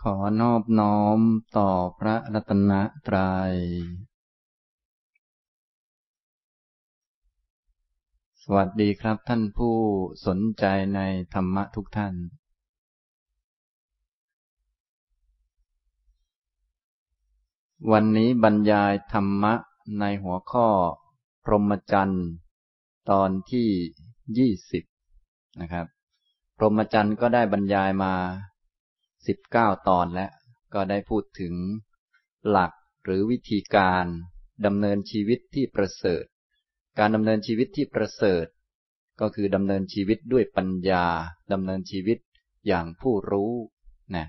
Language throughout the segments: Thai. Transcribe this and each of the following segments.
ขอนอบน้อมต่อพระรัตนตรยัย สวัสดีครับท่านผู้สนใจในธรรมะทุกท่าน วันนี้บรรยายธรรมะในหัวข้อ พรหมจรรย์ ตอนที่ยี่สิบนะครับ พรหมจรรย์ก็ได้บรรยายมา สิบเก้าตอนแล้ว ก็ได้พูดถึงหลักหรือวิธีการดำเนินชีวิตที่ประเสริฐ การดำเนินชีวิตที่ประเสริฐ ก็คือดำเนินชีวิตด้วยปัญญาดำเนินชีวิตอย่างผู้รู้นะ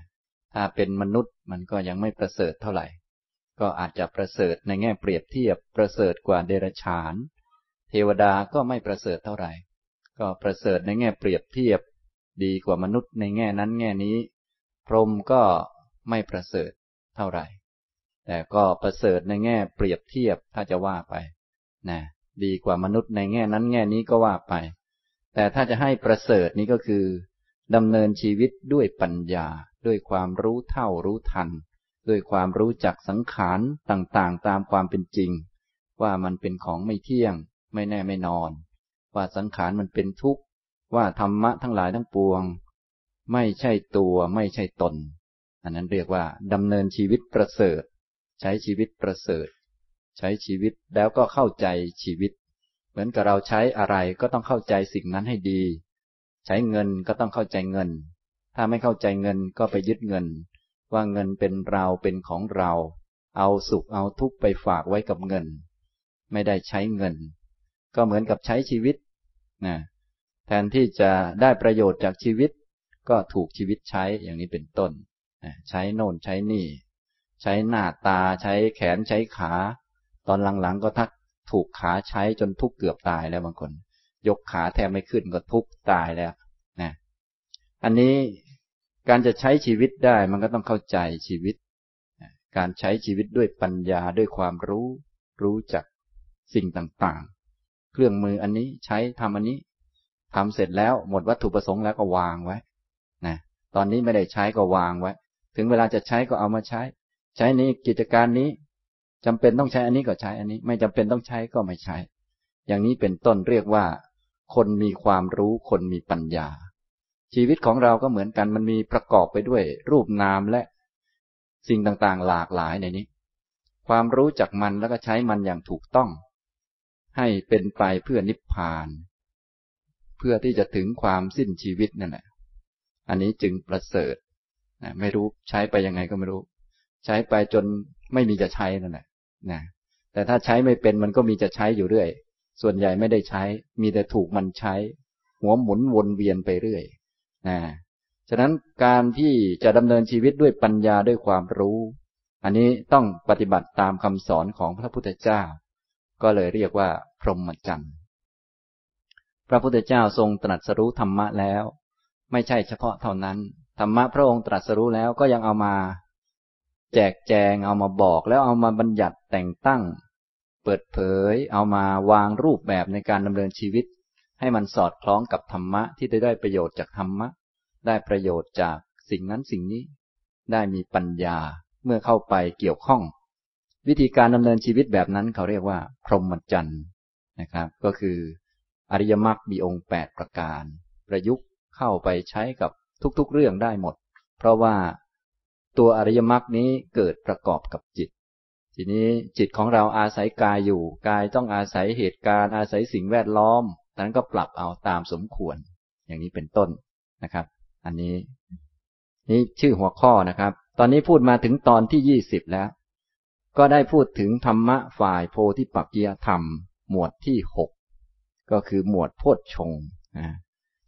ถ้าเป็นมนุษย์มันก็ยังไม่ประเสริฐเท่าไหร่ ก็อาจจะประเสริฐในแง่เปรียบเทียบประเสริฐกว่าเดรัจฉาน เทวดาก็ไม่ประเสริฐเท่าไหร่ ก็ประเสริฐในแง่เปรียบเทียบ ดีกว่ามนุษย์ในแง่นั้นแง่นี้ พรหมก็ไม่ประเสริฐเท่าไหร่ แต่ก็ประเสริฐในแง่เปรียบเทียบถ้าจะว่าไปนะดีกว่ามนุษย์ในแง่นั้นแง่นี้ก็ว่าไป แต่ถ้าจะให้ประเสริฐนี้ก็คือดำเนินชีวิตด้วยปัญญา ด้วยความรู้เท่ารู้ทัน ด้วยความรู้จักสังขารต่างๆ ตามความเป็นจริง ว่ามันเป็นของไม่เที่ยง ไม่แน่ไม่นอน ว่าสังขารมันเป็นทุกข์ ว่าธรรมะทั้งหลายทั้งปวง ไม่ใช่ตัวไม่ใช่ตน อันนั้นเรียกว่าดำเนินชีวิตประเสริฐ ใช้ชีวิตประเสริฐ ใช้ชีวิตแล้วก็เข้าใจชีวิต เหมือนกับเราใช้อะไรก็ต้องเข้าใจสิ่งนั้นให้ดี ใช้เงินก็ต้องเข้าใจเงิน ถ้าไม่เข้าใจเงินก็ไปยึดเงิน ว่าเงินเป็นเราเป็นของเรา เอาสุขเอาทุกข์ไปฝากไว้กับเงิน ไม่ได้ใช้เงิน ก็เหมือนกับใช้ชีวิตนะแทนที่จะได้ประโยชน์จากชีวิต ก็ถูกชีวิตใช้อย่างนี้เป็นต้น ใช้โน่นใช้นี่ ใช้หน้าตาใช้แขนใช้ขา ตอนหลังๆก็ทักถูกขาใช้จนทุกเกือบตายแล้วบางคน ยกขาแทบไม่ขึ้นก็ทุกตายแล้วนะอันนี้การจะใช้ชีวิตได้มันก็ต้องเข้าใจชีวิต การใช้ชีวิตด้วยปัญญาด้วยความรู้รู้จักสิ่งต่างๆ เครื่องมืออันนี้ใช้ทำอันนี้ทำเสร็จแล้วหมดวัตถุประสงค์แล้วก็วางไว้ นะตอนนี้ไม่ได้ใช้ก็วางไว้ ถึงเวลาจะใช้ก็เอามาใช้ ใช้นี้กิจการนี้จำเป็นต้องใช้อันนี้ก็ใช้อันนี้ ไม่จำเป็นต้องใช้ก็ไม่ใช้ อย่างนี้เป็นต้นเรียกว่า คนมีความรู้คนมีปัญญา ชีวิตของเราก็เหมือนกันมันมีประกอบไปด้วย รูปนามและสิ่งต่างๆ หลากหลายในนี้ ความรู้จักมันแล้วก็ใช้มันอย่างถูกต้อง ให้เป็นไปเพื่อนิพพาน เพื่อที่จะถึงความสิ้นชีวิตนั่นแหละ อันนี้จึงประเสริฐนะไม่รู้ใช้ไปยังไงก็ไม่รู้ ใช้ไปจนไม่มีจะใช้นั่นแหละนะแต่ถ้าใช้ไม่เป็นมันก็มีจะใช้อยู่เรื่อย ส่วนใหญ่ไม่ได้ใช้ มีแต่ถูกมันใช้ หัวหมุนวนเวียนไปเรื่อยนะฉะนั้นการที่จะดำเนินชีวิตด้วยปัญญาด้วยความรู้ อันนี้ต้องปฏิบัติตามคำสอนของพระพุทธเจ้า ก็เลยเรียกว่า พรหมจรรย์พระพุทธเจ้าทรงตรัสรู้ธรรมะแล้ว ไม่ใช่เฉพาะเท่านั้น ธรรมะพระองค์ตรัสรู้แล้วก็ยังเอามา แจกแจงเอามาบอกแล้วเอามาบัญญัติแต่งตั้ง เปิดเผย เอามาวางรูปแบบในการดำเนินชีวิต ให้มันสอดคล้องกับธรรมะที่ได้ได้ประโยชน์จากธรรมะ ได้ประโยชน์จากสิ่งนั้นสิ่งนี้ ได้มีปัญญาเมื่อเข้าไปเกี่ยวข้อง วิธีการดำเนินชีวิตแบบนั้นเขาเรียกว่า พรหมจรรย์นะครับ ก็คืออริยมรรคมีองค์แปดประการ ประยุกต์ เข้าไปใช้กับทุกๆเรื่องได้หมด เพราะว่าตัวอริยมรรคนี้เกิดประกอบกับจิต ทีนี้จิตของเราอาศัยกายอยู่ กายต้องอาศัยเหตุการณ์อาศัยสิ่งแวดล้อมนั้นก็ปรับเอาตามสมควร อย่างนี้เป็นต้นนะครับ อันนี้นี่ชื่อหัวข้อนะครับ ตอนนี้พูดมาถึงตอนที่ยี่สิบแล้ว ก็ได้พูดถึงธรรมะฝ่ายโพธิปักกียธรรม หมวดที่หกก็คือหมวดโพชฌงนะ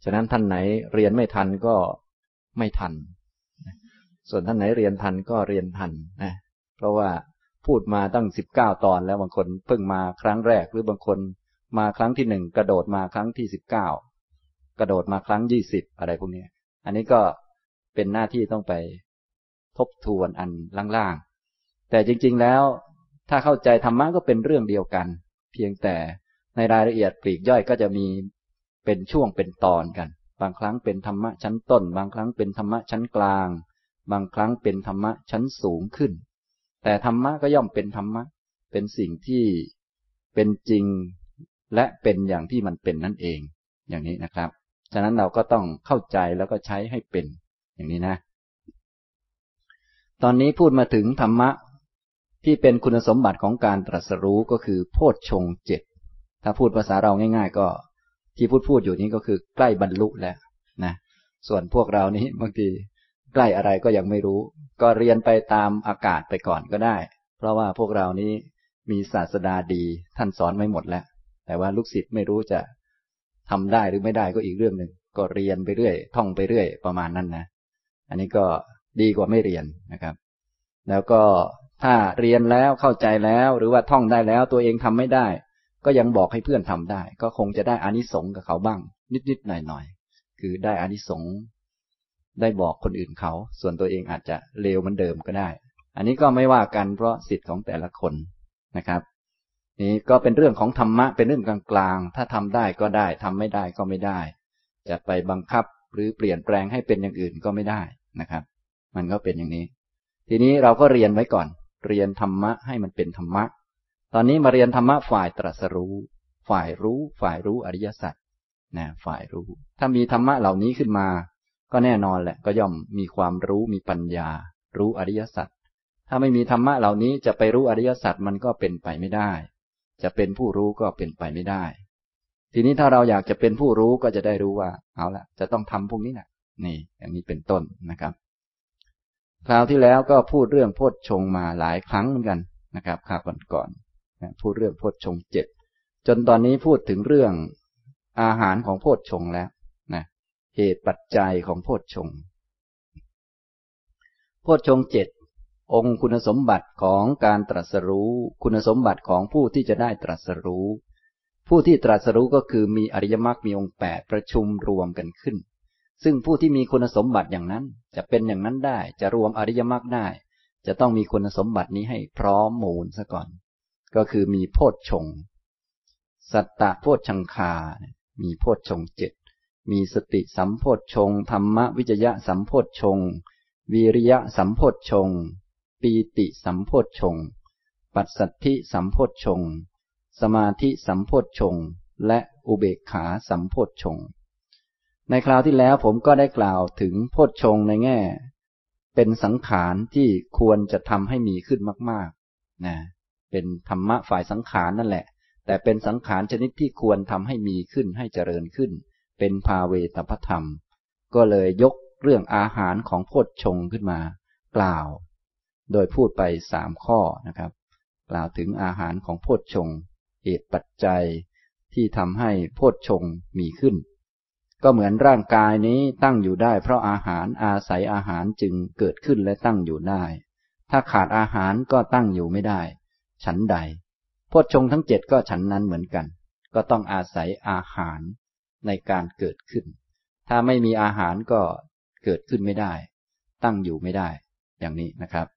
ฉะนั้นท่านไหนเรียนไม่ทันก็ไม่ทัน ส่วนท่านไหนเรียนทันก็เรียนทันนะเพราะว่าพูดมาตั้งสิบเก้าตอนแล้วบางคนเพิ่งมาครั้งแรกหรือบางคนมาครั้งที่หนึ่งกระโดดมาครั้งที่สิบเก้ากระโดดมาครั้งยี่สิบอะไรพวกนี้อันนี้ก็เป็นหน้าที่ต้องไปทบทวนอันล่างๆ แต่จริงๆแล้วถ้าเข้าใจธรรมะก็เป็นเรื่องเดียวกัน เพียงแต่ในรายละเอียดปลีกย่อยก็จะมี เป็นช่วงเป็นตอนกัน บางครั้งเป็นธรรมะชั้นต้น บางครั้งเป็นธรรมะชั้นกลาง บางครั้งเป็นธรรมะชั้นสูงขึ้น แต่ธรรมะก็ย่อมเป็นธรรมะ เป็นสิ่งที่เป็นจริงและเป็นอย่างที่มันเป็นนั่นเอง อย่างนี้นะครับ ฉะนั้นเราก็ต้องเข้าใจแล้วก็ใช้ให้เป็น อย่างนี้นะ ตอนนี้พูดมาถึงธรรมะที่เป็นคุณสมบัติของการตรัสรู้ก็คือโพชฌงเจ็ดถ้าพูดภาษาเราง่าย ๆ ก็ ที่พูดพูดอยู่นี้ก็คือใกล้บรรลุแล้วนะส่วนพวกเรานี้บางทีใกล้อะไรก็ยังไม่รู้ ก็เรียนไปตามอากาศไปก่อนก็ได้ เพราะว่าพวกเรานี้มีศาสดาดีท่านสอนไม่หมดแล้ว แต่ว่าลูกศิษย์ไม่รู้จะทำได้หรือไม่ได้ก็อีกเรื่องหนึ่งก็เรียนไปเรื่อย ท่องไปเรื่อย ประมาณนั้นนะ อันนี้ก็ดีกว่าไม่เรียนนะครับ แล้วก็ถ้าเรียนแล้วเข้าใจแล้ว หรือว่าท่องได้แล้วตัวเองทำไม่ได้ ก็ยังบอกให้เพื่อนทำได้ ก็คงจะได้อานิสงส์กับเขาบ้าง นิดๆหน่อยๆคือได้อานิสงส์ได้บอกคนอื่นเขา ส่วนตัวเองอาจจะเลวเหมือนเดิมก็ได้ อันนี้ก็ไม่ว่ากันเพราะสิทธิ์ของแต่ละคนนะครับ นี่ก็เป็นเรื่องของธรรมะเป็นเรื่องกลางๆ ถ้าทำได้ก็ได้ทำไม่ได้ก็ไม่ได้ จะไปบังคับหรือเปลี่ยนแปลงให้เป็นอย่างอื่นก็ไม่ได้นะครับ มันก็เป็นอย่างนี้ ทีนี้เราก็เรียนไว้ก่อน เรียนธรรมะให้มันเป็นธรรมะ ตอนนี้มาเรียนธรรมะฝ่ายตรัสรู้ ฝ่ายรู้ ฝ่ายรู้อริยสัจนะฝ่ายรู้ ถ้ามีธรรมะเหล่านี้ขึ้นมา ก็แน่นอนแหละ ก็ย่อมมีความรู้มีปัญญา รู้อริยสัจถ้าไม่มีธรรมะเหล่านี้จะไปรู้อริยสัจมันก็เป็นไปไม่ได้ จะเป็นผู้รู้ก็เป็นไปไม่ได้ ทีนี้ถ้าเราอยากจะเป็นผู้รู้ก็จะได้รู้ว่า เอาละจะต้องทำพวกนี้นะนี่ อย่างนี้เป็นต้นนะครับ คราวที่แล้วก็พูดเรื่องโพชฌงมาหลายครั้งเหมือนกันนะครับคราวก่อนๆ พูดเรื่องโพชฌงเจ็ดจนตอนนี้พูดถึงเรื่องอาหารของโพชฌงแล้วนะเหตุปัจจัยของโพชฌงโพชฌงเจ็ดองค์คุณสมบัติของการตรัสรู้ คุณสมบัติของผู้ที่จะได้ตรัสรู้ ผู้ที่ตรัสรู้ก็คือมีอริยมรรคมีองค์แปดประชุมรวมกันขึ้น ซึ่งผู้ที่มีคุณสมบัติอย่างนั้น จะเป็นอย่างนั้นได้ จะรวมอริยมรรคได้ จะต้องมีคุณสมบัตินี้ให้พร้อมมูลซะก่อน ก็คือมีโพชฌงสัตตะโพชฌังคา มีโพชฌงเจ็ดมีสติสัมโพชฌงธรรมวิจยะสัมโพชฌงวิริยะสัมโพชฌงปีติสัมโพชฌงปัสสัทธิสัมโพชฌงสมาธิสัมโพชฌงและอุเบกขาสัมโพชฌงในคราวที่แล้วผมก็ได้กล่าวถึงโพชฌงในแง่ เป็นสังขารที่ควรจะทำให้มีขึ้นมากๆนะ เป็นธรรมะฝ่ายสังขารนั่นแหละ แต่เป็นสังขารชนิดที่ควรทำให้มีขึ้นให้เจริญขึ้น เป็นภาเวตพธรรม ก็เลยยกเรื่องอาหารของโพชฌงขึ้นมา กล่าว โดยพูดไปสามข้อนะครับ กล่าวถึงอาหารของโพชฌงเหตุปัจจัยที่ทำให้โพชฌงมีขึ้น ก็เหมือนร่างกายนี้ตั้งอยู่ได้ เพราะอาหารอาศัยอาหารจึงเกิดขึ้นและตั้งอยู่ได้ ถ้าขาดอาหารก็ตั้งอยู่ไม่ได้ ฉันใดโพชฌงทั้งเจ็ดก็ฉันนั้นเหมือนกัน ก็ต้องอาศัยอาหารในการเกิดขึ้น ถ้าไม่มีอาหารก็เกิดขึ้นไม่ได้ ตั้งอยู่ไม่ได้ อย่างนี้นะครับ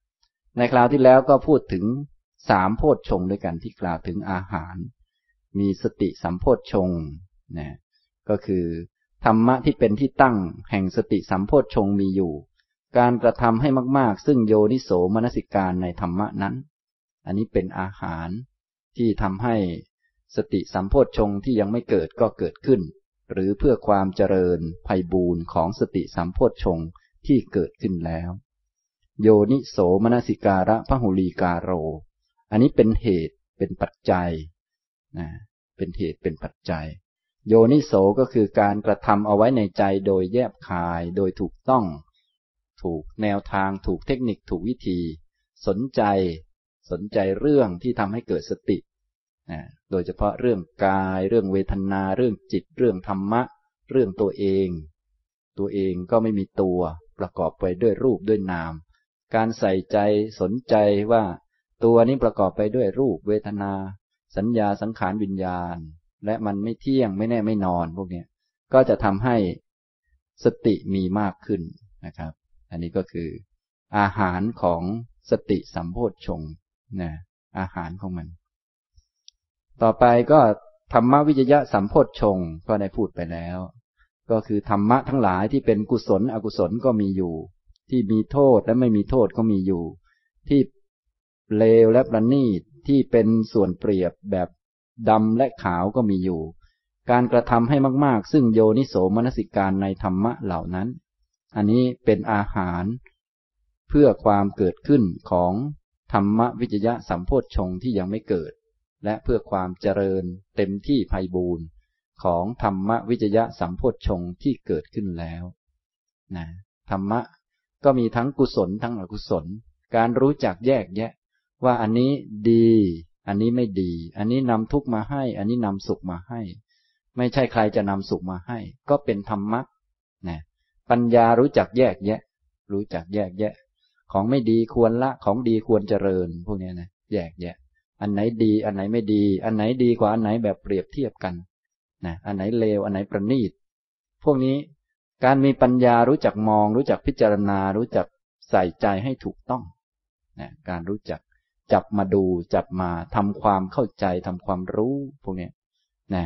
ในคราวที่แล้วก็พูดถึงสามโพชฌงด้วยกันที่กล่าวถึงอาหาร มีสติสัมโพชฌงนะก็คือธรรมะที่เป็นที่ตั้งแห่งสติสัมโพชฌงมีอยู่ การกระทำให้มาก ๆ ซึ่งโยนิโสมนสิการในธรรมะนั้น อันนี้เป็นอาหารที่ทำให้สติสัมโพชฌงที่ยังไม่เกิดก็เกิดขึ้น หรือเพื่อความเจริญภัยบูรณ์ของสติสัมโพชฌงที่เกิดขึ้นแล้ว โยนิโสมนสิการะพหุลีกาโร อันนี้เป็นเหตุเป็นปัจจัยนะเป็นเหตุเป็นปัจจัย โยนิโสก็คือการกระทำเอาไว้ในใจโดยแยบคายโดยถูกต้อง ถูกแนวทางถูกเทคนิคถูกวิธี สนใจ สนใจเรื่องที่ทำให้เกิดสติ โดยเฉพาะเรื่องกาย เรื่องเวทนา เรื่องจิต เรื่องธรรมะ เรื่องตัวเอง ตัวเองก็ไม่มีตัว ประกอบไปด้วยรูปด้วยนาม การใส่ใจสนใจว่า ตัวนี้ประกอบไปด้วยรูปเวทนา สัญญาสังขารวิญญาณ และมันไม่เที่ยงไม่แน่ไม่นอนพวกนี้ก็จะทำให้สติมีมากขึ้นนะครับ อันนี้ก็คืออาหารของสติสัมโพชฌง นะอาหารของมัน ต่อไปก็ธรรมวิจยะสัมโพชฌงก็ได้พูดไปแล้ว ก็คือธรรมะทั้งหลายที่เป็นกุศลอกุศลก็มีอยู่ ที่มีโทษและไม่มีโทษก็มีอยู่ ที่เลวและประณีตที่เป็นส่วนเปรียบแบบดำและขาวก็มีอยู่ การกระทำให้มาก ๆ ซึ่งโยนิโสมนสิการในธรรมะเหล่านั้น อันนี้เป็นอาหาร เพื่อความเกิดขึ้นของ ธรรมวิจยะสัมโพชฌงที่ยังไม่เกิด และเพื่อความเจริญเต็มที่ภัยบูรณ์ของธรรมวิจยะสัมโพชฌงที่เกิดขึ้นแล้วนะธรรมะก็มีทั้งกุศลทั้งอกุศล การรู้จักแยกแยะ ว่าอันนี้ดี อันนี้ไม่ดี อันนี้นำทุกมาให้ อันนี้นำสุขมาให้ ไม่ใช่ใครจะนำสุขมาให้ ก็เป็นธรรมะนะปัญญารู้จักแยกแยะ รู้จักแยกแยะ ของไม่ดีควรละของดีควรเจริญ พวกนี้นะแยกแยะอันไหนดีอันไหนไม่ดี อันไหนดีกว่าอันไหนแบบเปรียบเทียบกันนะอันไหนเลวอันไหนประณีต พวกนี้การมีปัญญารู้จักมอง รู้จักพิจารณา รู้จักใส่ใจให้ถูกต้องนะการรู้จักจับมาดูจับมาทำความเข้าใจทำความรู้พวกนี้นะ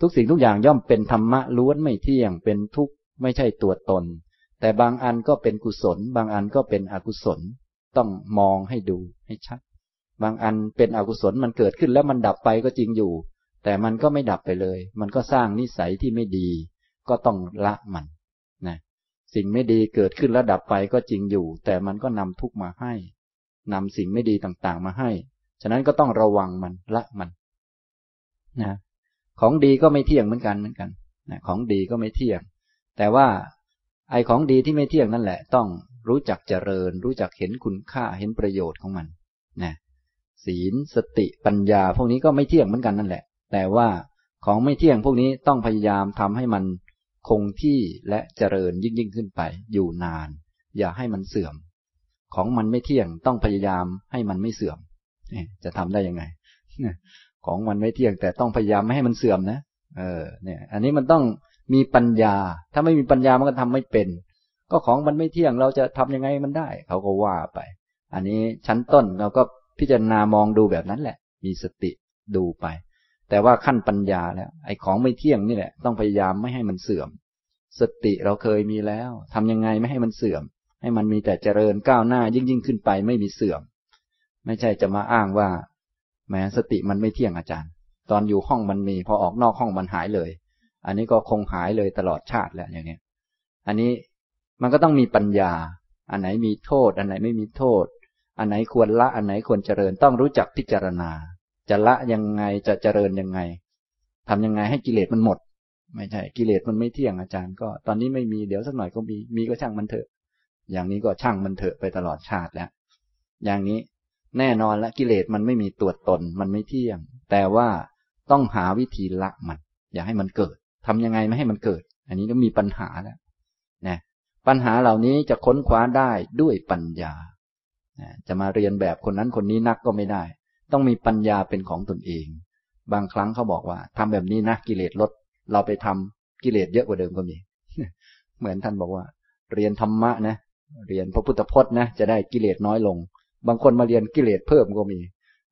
ทุกสิ่งทุกอย่างย่อมเป็นธรรมะล้วนไม่เที่ยงเป็นทุกข์ไม่ใช่ตัวตน แต่บางอันก็เป็นกุศล บางอันก็เป็นอกุศล ต้องมองให้ดูให้ชัด บางอันเป็นอกุศลมันเกิดขึ้นแล้วมันดับไปก็จริงอยู่ แต่มันก็ไม่ดับไปเลย มันก็สร้างนิสัยที่ไม่ดี ก็ต้องละมันนะสิ่งไม่ดีเกิดขึ้นแล้วดับไปก็จริงอยู่ แต่มันก็นำทุกมาให้นำสิ่งไม่ดีต่างๆ มาให้ ฉะนั้นก็ต้องระวังมันละมันนะของดีก็ไม่เที่ยงเหมือนกันเหมือนกันนะของดีก็ไม่เที่ยง แต่ว่า ไอของดีที่ไม่เที่ยงนั่นแหละ ต้องรู้จักเจริญ รู้จักเห็นคุณค่าเห็นประโยชน์ของมันนะศีลสติปัญญา พวกนี้ก็ไม่เที่ยงเหมือนกันนั่นแหละ แต่ว่าของไม่เที่ยงพวกนี้ต้องพยายามทำให้มันคงที่และเจริญยิ่งยิ่งขึ้นไป อยู่นาน อย่าให้มันเสื่อม ของมันไม่เที่ยงต้องพยายามให้มันไม่เสื่อมจะทำได้ยังไงของมันไม่เที่ยงแต่ต้องพยายามไม่ให้มันเสื่อมนะเออเนี่ย อันนี้มันต้อง มีปัญญา ถ้าไม่มีปัญญามันก็ทำไม่เป็น ก็ของมันไม่เที่ยงเราจะทำยังไงมันได้ เขาก็ว่าไป อันนี้ชั้นต้นเราก็พิจารณามองดูแบบนั้นแหละ มีสติดูไป แต่ว่าขั้นปัญญาแล้ว ไอ้ของไม่เที่ยงนี่แหละ ต้องพยายามไม่ให้มันเสื่อม สติเราเคยมีแล้วทำยังไงไม่ให้มันเสื่อม ให้มันมีแต่เจริญก้าวหน้ายิ่งยิ่งขึ้นไปไม่มีเสื่อม ไม่ใช่จะมาอ้างว่าแม้สติมันไม่เที่ยงอาจารย์ ตอนอยู่ห้องมันมี พอออกนอกห้องมันหายเลย อันนี้ก็คงหายเลยตลอดชาติแล้วอย่างนี้อันนี้มันก็ต้องมีปัญญา อันไหนมีโทษ อันไหนไม่มีโทษ อันไหนควรละ อันไหนควรเจริญต้องรู้จักพิจารณา จะละยังไงจะเจริญยังไงทำยังไงให้กิเลสมันหมด ไม่ใช่กิเลสมันไม่เที่ยงอาจารย์ก็ ตอนนี้ไม่มีเดี๋ยวสักหน่อยก็มีมีก็ช่างมันเถอะ อย่างนี้ก็ช่างมันเถอะไปตลอดชาติแล้ว อย่างนี้แน่นอนละกิเลสมันไม่มีตัวตนมันไม่เที่ยง แต่ว่าต้องหาวิธีละมัน อย่าให้มันเกิด ทำยังไงไม่ให้มันเกิด อันนี้ก็มีปัญหาแล้วนะปัญหาเหล่านี้จะค้นคว้าได้ด้วยปัญญา จะมาเรียนแบบคนนั้นคนนี้นักก็ไม่ได้ ต้องมีปัญญาเป็นของตนเอง บางครั้งเขาบอกว่าทำแบบนี้นะกิเลสลด เราไปทำกิเลสเยอะกว่าเดิมก็มี เหมือนท่านบอกว่า เรียนธรรมะนะ เรียนพระพุทธพจน์นะ จะได้กิเลสน้อยลง บางคนมาเรียนกิเลสเพิ่มก็มี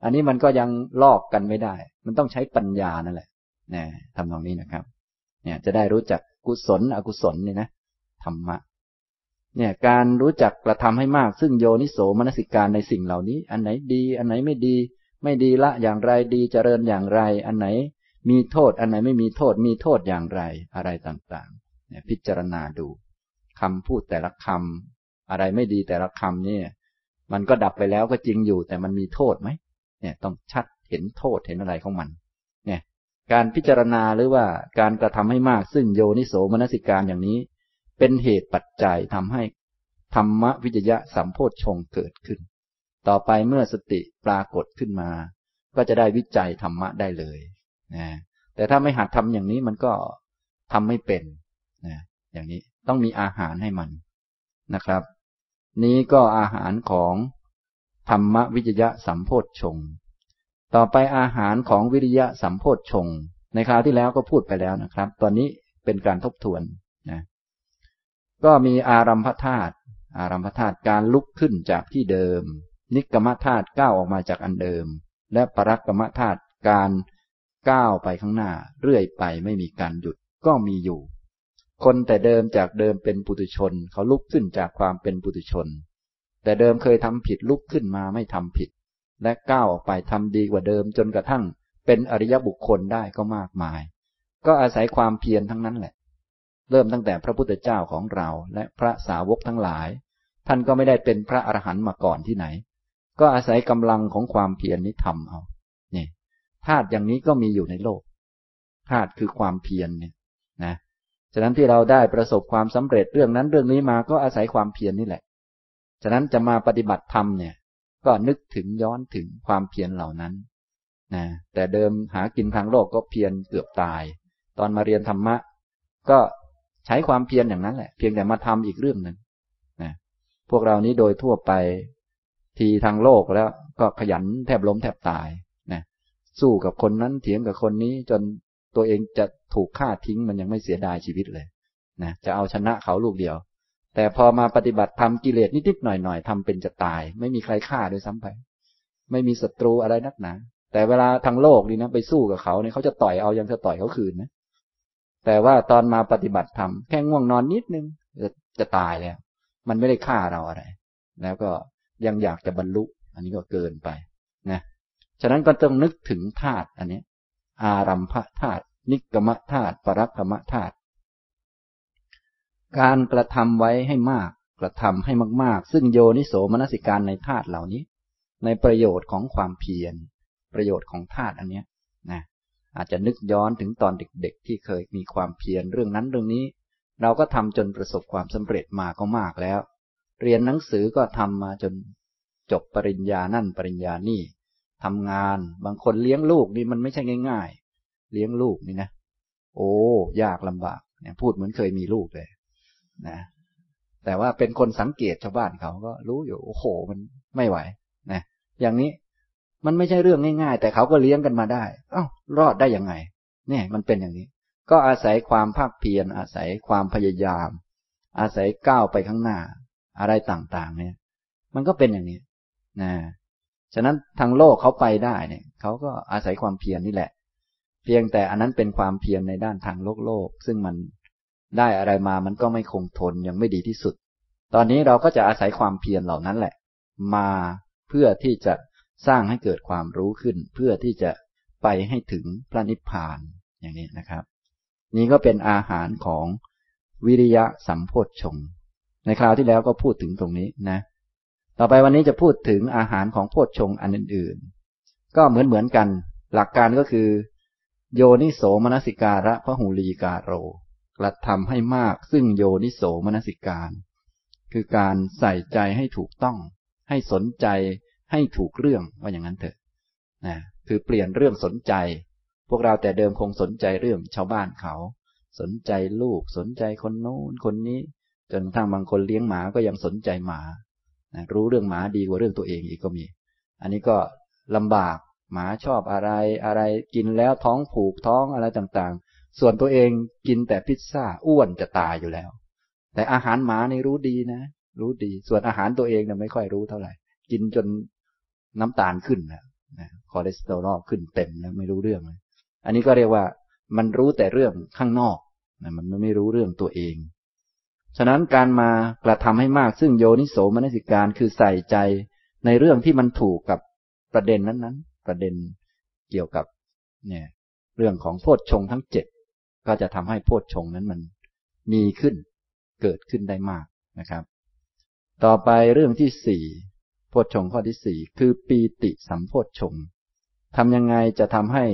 อันนี้มันก็ยังลอกกันไม่ได้ มันต้องใช้ปัญญานั่นแหละนะทำตรงนี้นะครับ เนี่ยจะได้รู้จักกุศลอกุศลเนี่ยนะธรรมะเนี่ยการรู้จักกระทำให้มาก ซึ่งโยนิโสมนสิการในสิ่งเหล่านี้ อันไหนดีอันไหนไม่ดี ไม่ดีละอย่างไรดีเจริญอย่างไร อันไหนมีโทษ อันไหนไม่มีโทษ มีโทษอย่างไรอะไรต่างๆเนี่ยพิจารณาดูคำพูดแต่ละคำอะไรไม่ดีแต่ละคำเนี่ย มันก็ดับไปแล้วก็จริงอยู่ แต่มันมีโทษไหมเนี่ยต้องชัดเห็นโทษเห็นอะไรของมัน การพิจารณาหรือว่าการกระทำให้มากซึ่งโยนิโสมนสิการอย่างนี้ เป็นเหตุปัจจัยทำให้ธรรมวิจยะสัมโพชงเกิดขึ้น ต่อไปเมื่อสติปรากฏขึ้นมา ก็จะได้วิจัยธรรมะได้เลยนะแต่ถ้าไม่หัดทำอย่างนี้มันก็ทำไม่เป็นนะอย่างนี้ต้องมีอาหารให้มันนะครับ นี้ก็อาหารของธรรมวิจยะสัมโพธชง ต่อไปอาหารของวิริยะสัมโพธชงในคราวที่แล้วก็พูดไปแล้วนะครับ ตอนนี้เป็นการทบทวนนะก็มีอารัมพธาตุอารัมพธาตุการลุกขึ้นจากที่เดิม นิกรรมธาตุก้าวออกมาจากอันเดิม และปรักกรรมธาตุการก้าวไปข้างหน้า เรื่อยไปไม่มีการหยุดก็มีอยู่ คนแต่เดิมจากเดิมเป็นปุถุชน เขาลุกขึ้นจากความเป็นปุถุชน แต่เดิมเคยทำผิดลุกขึ้นมาไม่ทำผิด และก้าวออกไปทำดีกว่าเดิม จนกระทั่งเป็นอริยบุคคลได้ก็มากมาย ก็อาศัยความเพียรทั้งนั้นแหละ เริ่มตั้งแต่พระพุทธเจ้าของเราและพระสาวกทั้งหลาย ท่านก็ไม่ได้เป็นพระอรหันต์มาก่อนที่ไหน ก็อาศัยกำลังของความเพียรนี้ทำเอานี่ธาตุอย่างนี้ก็มีอยู่ในโลกธาตุคือความเพียรเนี่ยนะฉะนั้นที่เราได้ประสบความสำเร็จเรื่องนั้นเรื่องนี้มาก็อาศัยความเพียรนนี่แหละ ฉะนั้นจะมาปฏิบัติธรรมเนี่ย ก็นึกถึงย้อนถึงความเพียรเหล่านั้นนะแต่เดิมหากินทางโลกก็เพียรเกือบตาย ตอนมาเรียนธรรมะ ก็ใช้ความเพียรอย่างนั้นแหละ เพียงแต่มาทำอีกเรื่องหนึ่งนะพวกเรานี้โดยทั่วไปทีทางโลกแล้วก็ขยันแทบล้มแทบตายนะสู้กับคนนั้นเถียงกับคนนี้จนตัวเองจะถูกฆ่าทิ้งมันยังไม่เสียดายชีวิตเลยนะจะเอาชนะเขาลูกเดียว แต่พอมาปฏิบัติทำกิเลสนิดๆหน่อยๆทำเป็นจะตาย ไม่มีใครฆ่าด้วยซ้ำไป ไม่มีศัตรูอะไรนักหนา แต่เวลาทางโลกนี่นะไปสู้กับเขาเนี่ยเขาจะต่อยเอายังจะต่อยเขาคืนนะแต่ว่าตอนมาปฏิบัติธรรมแค่ง่วงนอนนิดนึงจะจะตายแล้ว มันไม่ได้ฆ่าเราอะไร แล้วก็ยังอยากจะบรรลุ อันนี้ก็เกินไปนะฉะนั้นก็ต้องนึกถึงธาตุอันนี้ อารัมภธาตุนิกรรมธาตุปรักรรมธาตุ การกระทำไว้ให้มาก กระทำให้มากๆ ซึ่งโยนิโสมนสิการในธาตุเหล่านี้ ในประโยชน์ของความเพียร ประโยชน์ของธาตุอันนี้นะอาจจะนึกย้อนถึงตอนเด็ก ๆ ที่เคยมีความเพียรเรื่องนั้นเรื่องนี้ เราก็ทำจนประสบความสำเร็จมาก็มากแล้ว เรียนหนังสือก็ทำมาจนจบปริญญานั่นปริญญานี่ทำงานบางคนเลี้ยงลูกนี่มันไม่ใช่ง่าย ๆ เลี้ยงลูกนี่นะ โอ้ ยากลำบากเนี่ยพูดเหมือนเคยมีลูกเลย นะแต่ว่าเป็นคนสังเกตชาวบ้านเขาก็รู้อยู่โอ้โหมันไม่ไหวนะอย่างนี้มันไม่ใช่เรื่องง่าย ๆ แต่เขาก็เลี้ยงกันมาได้ เอ้ารอดได้ยังไง เนี่ยมันเป็นอย่างนี้ ก็อาศัยความภาคเพียรอาศัยความพยายาม อาศัยก้าวไปข้างหน้า อะไรต่างๆ เนี่ย มันก็เป็นอย่างนี้นะฉะนั้นทางโลกเขาไปได้เนี่ยเขาก็อาศัยความเพียรนนี่แหละ เพียงแต่อันนั้นเป็นความเพียรในด้านทางโลกโลก ซึ่งมัน ได้อะไรมามันก็ไม่คงทนยังไม่ดีที่สุด ตอนนี้เราก็จะอาศัยความเพียรเหล่านั้นแหละ มาเพื่อที่จะสร้างให้เกิดความรู้ขึ้น เพื่อที่จะไปให้ถึงพระนิพพานอย่างนี้นะครับ นี่ก็เป็นอาหารของวิริยะสัมโพชฌงในคราวที่แล้วก็พูดถึงตรงนี้นะ ต่อไปวันนี้จะพูดถึงอาหารของโพชฌงอันอื่นๆ ก็เหมือนเหมือนกัน หลักการก็คือ โยนิโสมนสิการะพระหูลีกาโร ระทำให้มากซึ่งโยนิโสมนสิการ คือการใส่ใจให้ถูกต้อง ให้สนใจให้ถูกเรื่องว่าอย่างนั้นเถอะนะคือเปลี่ยนเรื่องสนใจ พวกเราแต่เดิมคงสนใจเรื่องชาวบ้านเขา สนใจลูกสนใจคนโน้นคนนี้ จนทั้งบางคนเลี้ยงหมาก็ยังสนใจหมานะรู้เรื่องหมาดีกว่าเรื่องตัวเองอีกก็มี อันนี้ก็ลำบากหมาชอบอะไรอะไรกินแล้วท้องผูกท้องอะไรต่างๆ ส่วนตัวเองกินแต่พิซซ่าอ้วนจะตายอยู่แล้ว แต่อาหารหมานี่รู้ดีนะ รู้ดี ส่วนอาหารตัวเองเนี่ยไม่ค่อยรู้เท่าไหร่ กินจนน้ำตาลขึ้นนะคอเลสเตอรอลขึ้นเต็มแล้วไม่รู้เรื่องเลยอันนี้ก็เรียกว่ามันรู้แต่เรื่องข้างนอกนะมันไม่รู้เรื่องตัวเอง ฉะนั้นการมากระทำให้มากซึ่งโยนิโสมนสิการคือใส่ใจในเรื่องที่มันถูกกับประเด็นนั้นๆ ประเด็นเกี่ยวกับเนี่ยเรื่องของโพชฌงทั้งเจ็ด ก็จะทำให้โพชฌงนั้นมันมีขึ้นเกิดขึ้นได้มากนะครับ ต่อไปเรื่องที่สี่โพชฌงข้อที่สี่คือปีติสัมโพชฌงทำยังไงจะทำให้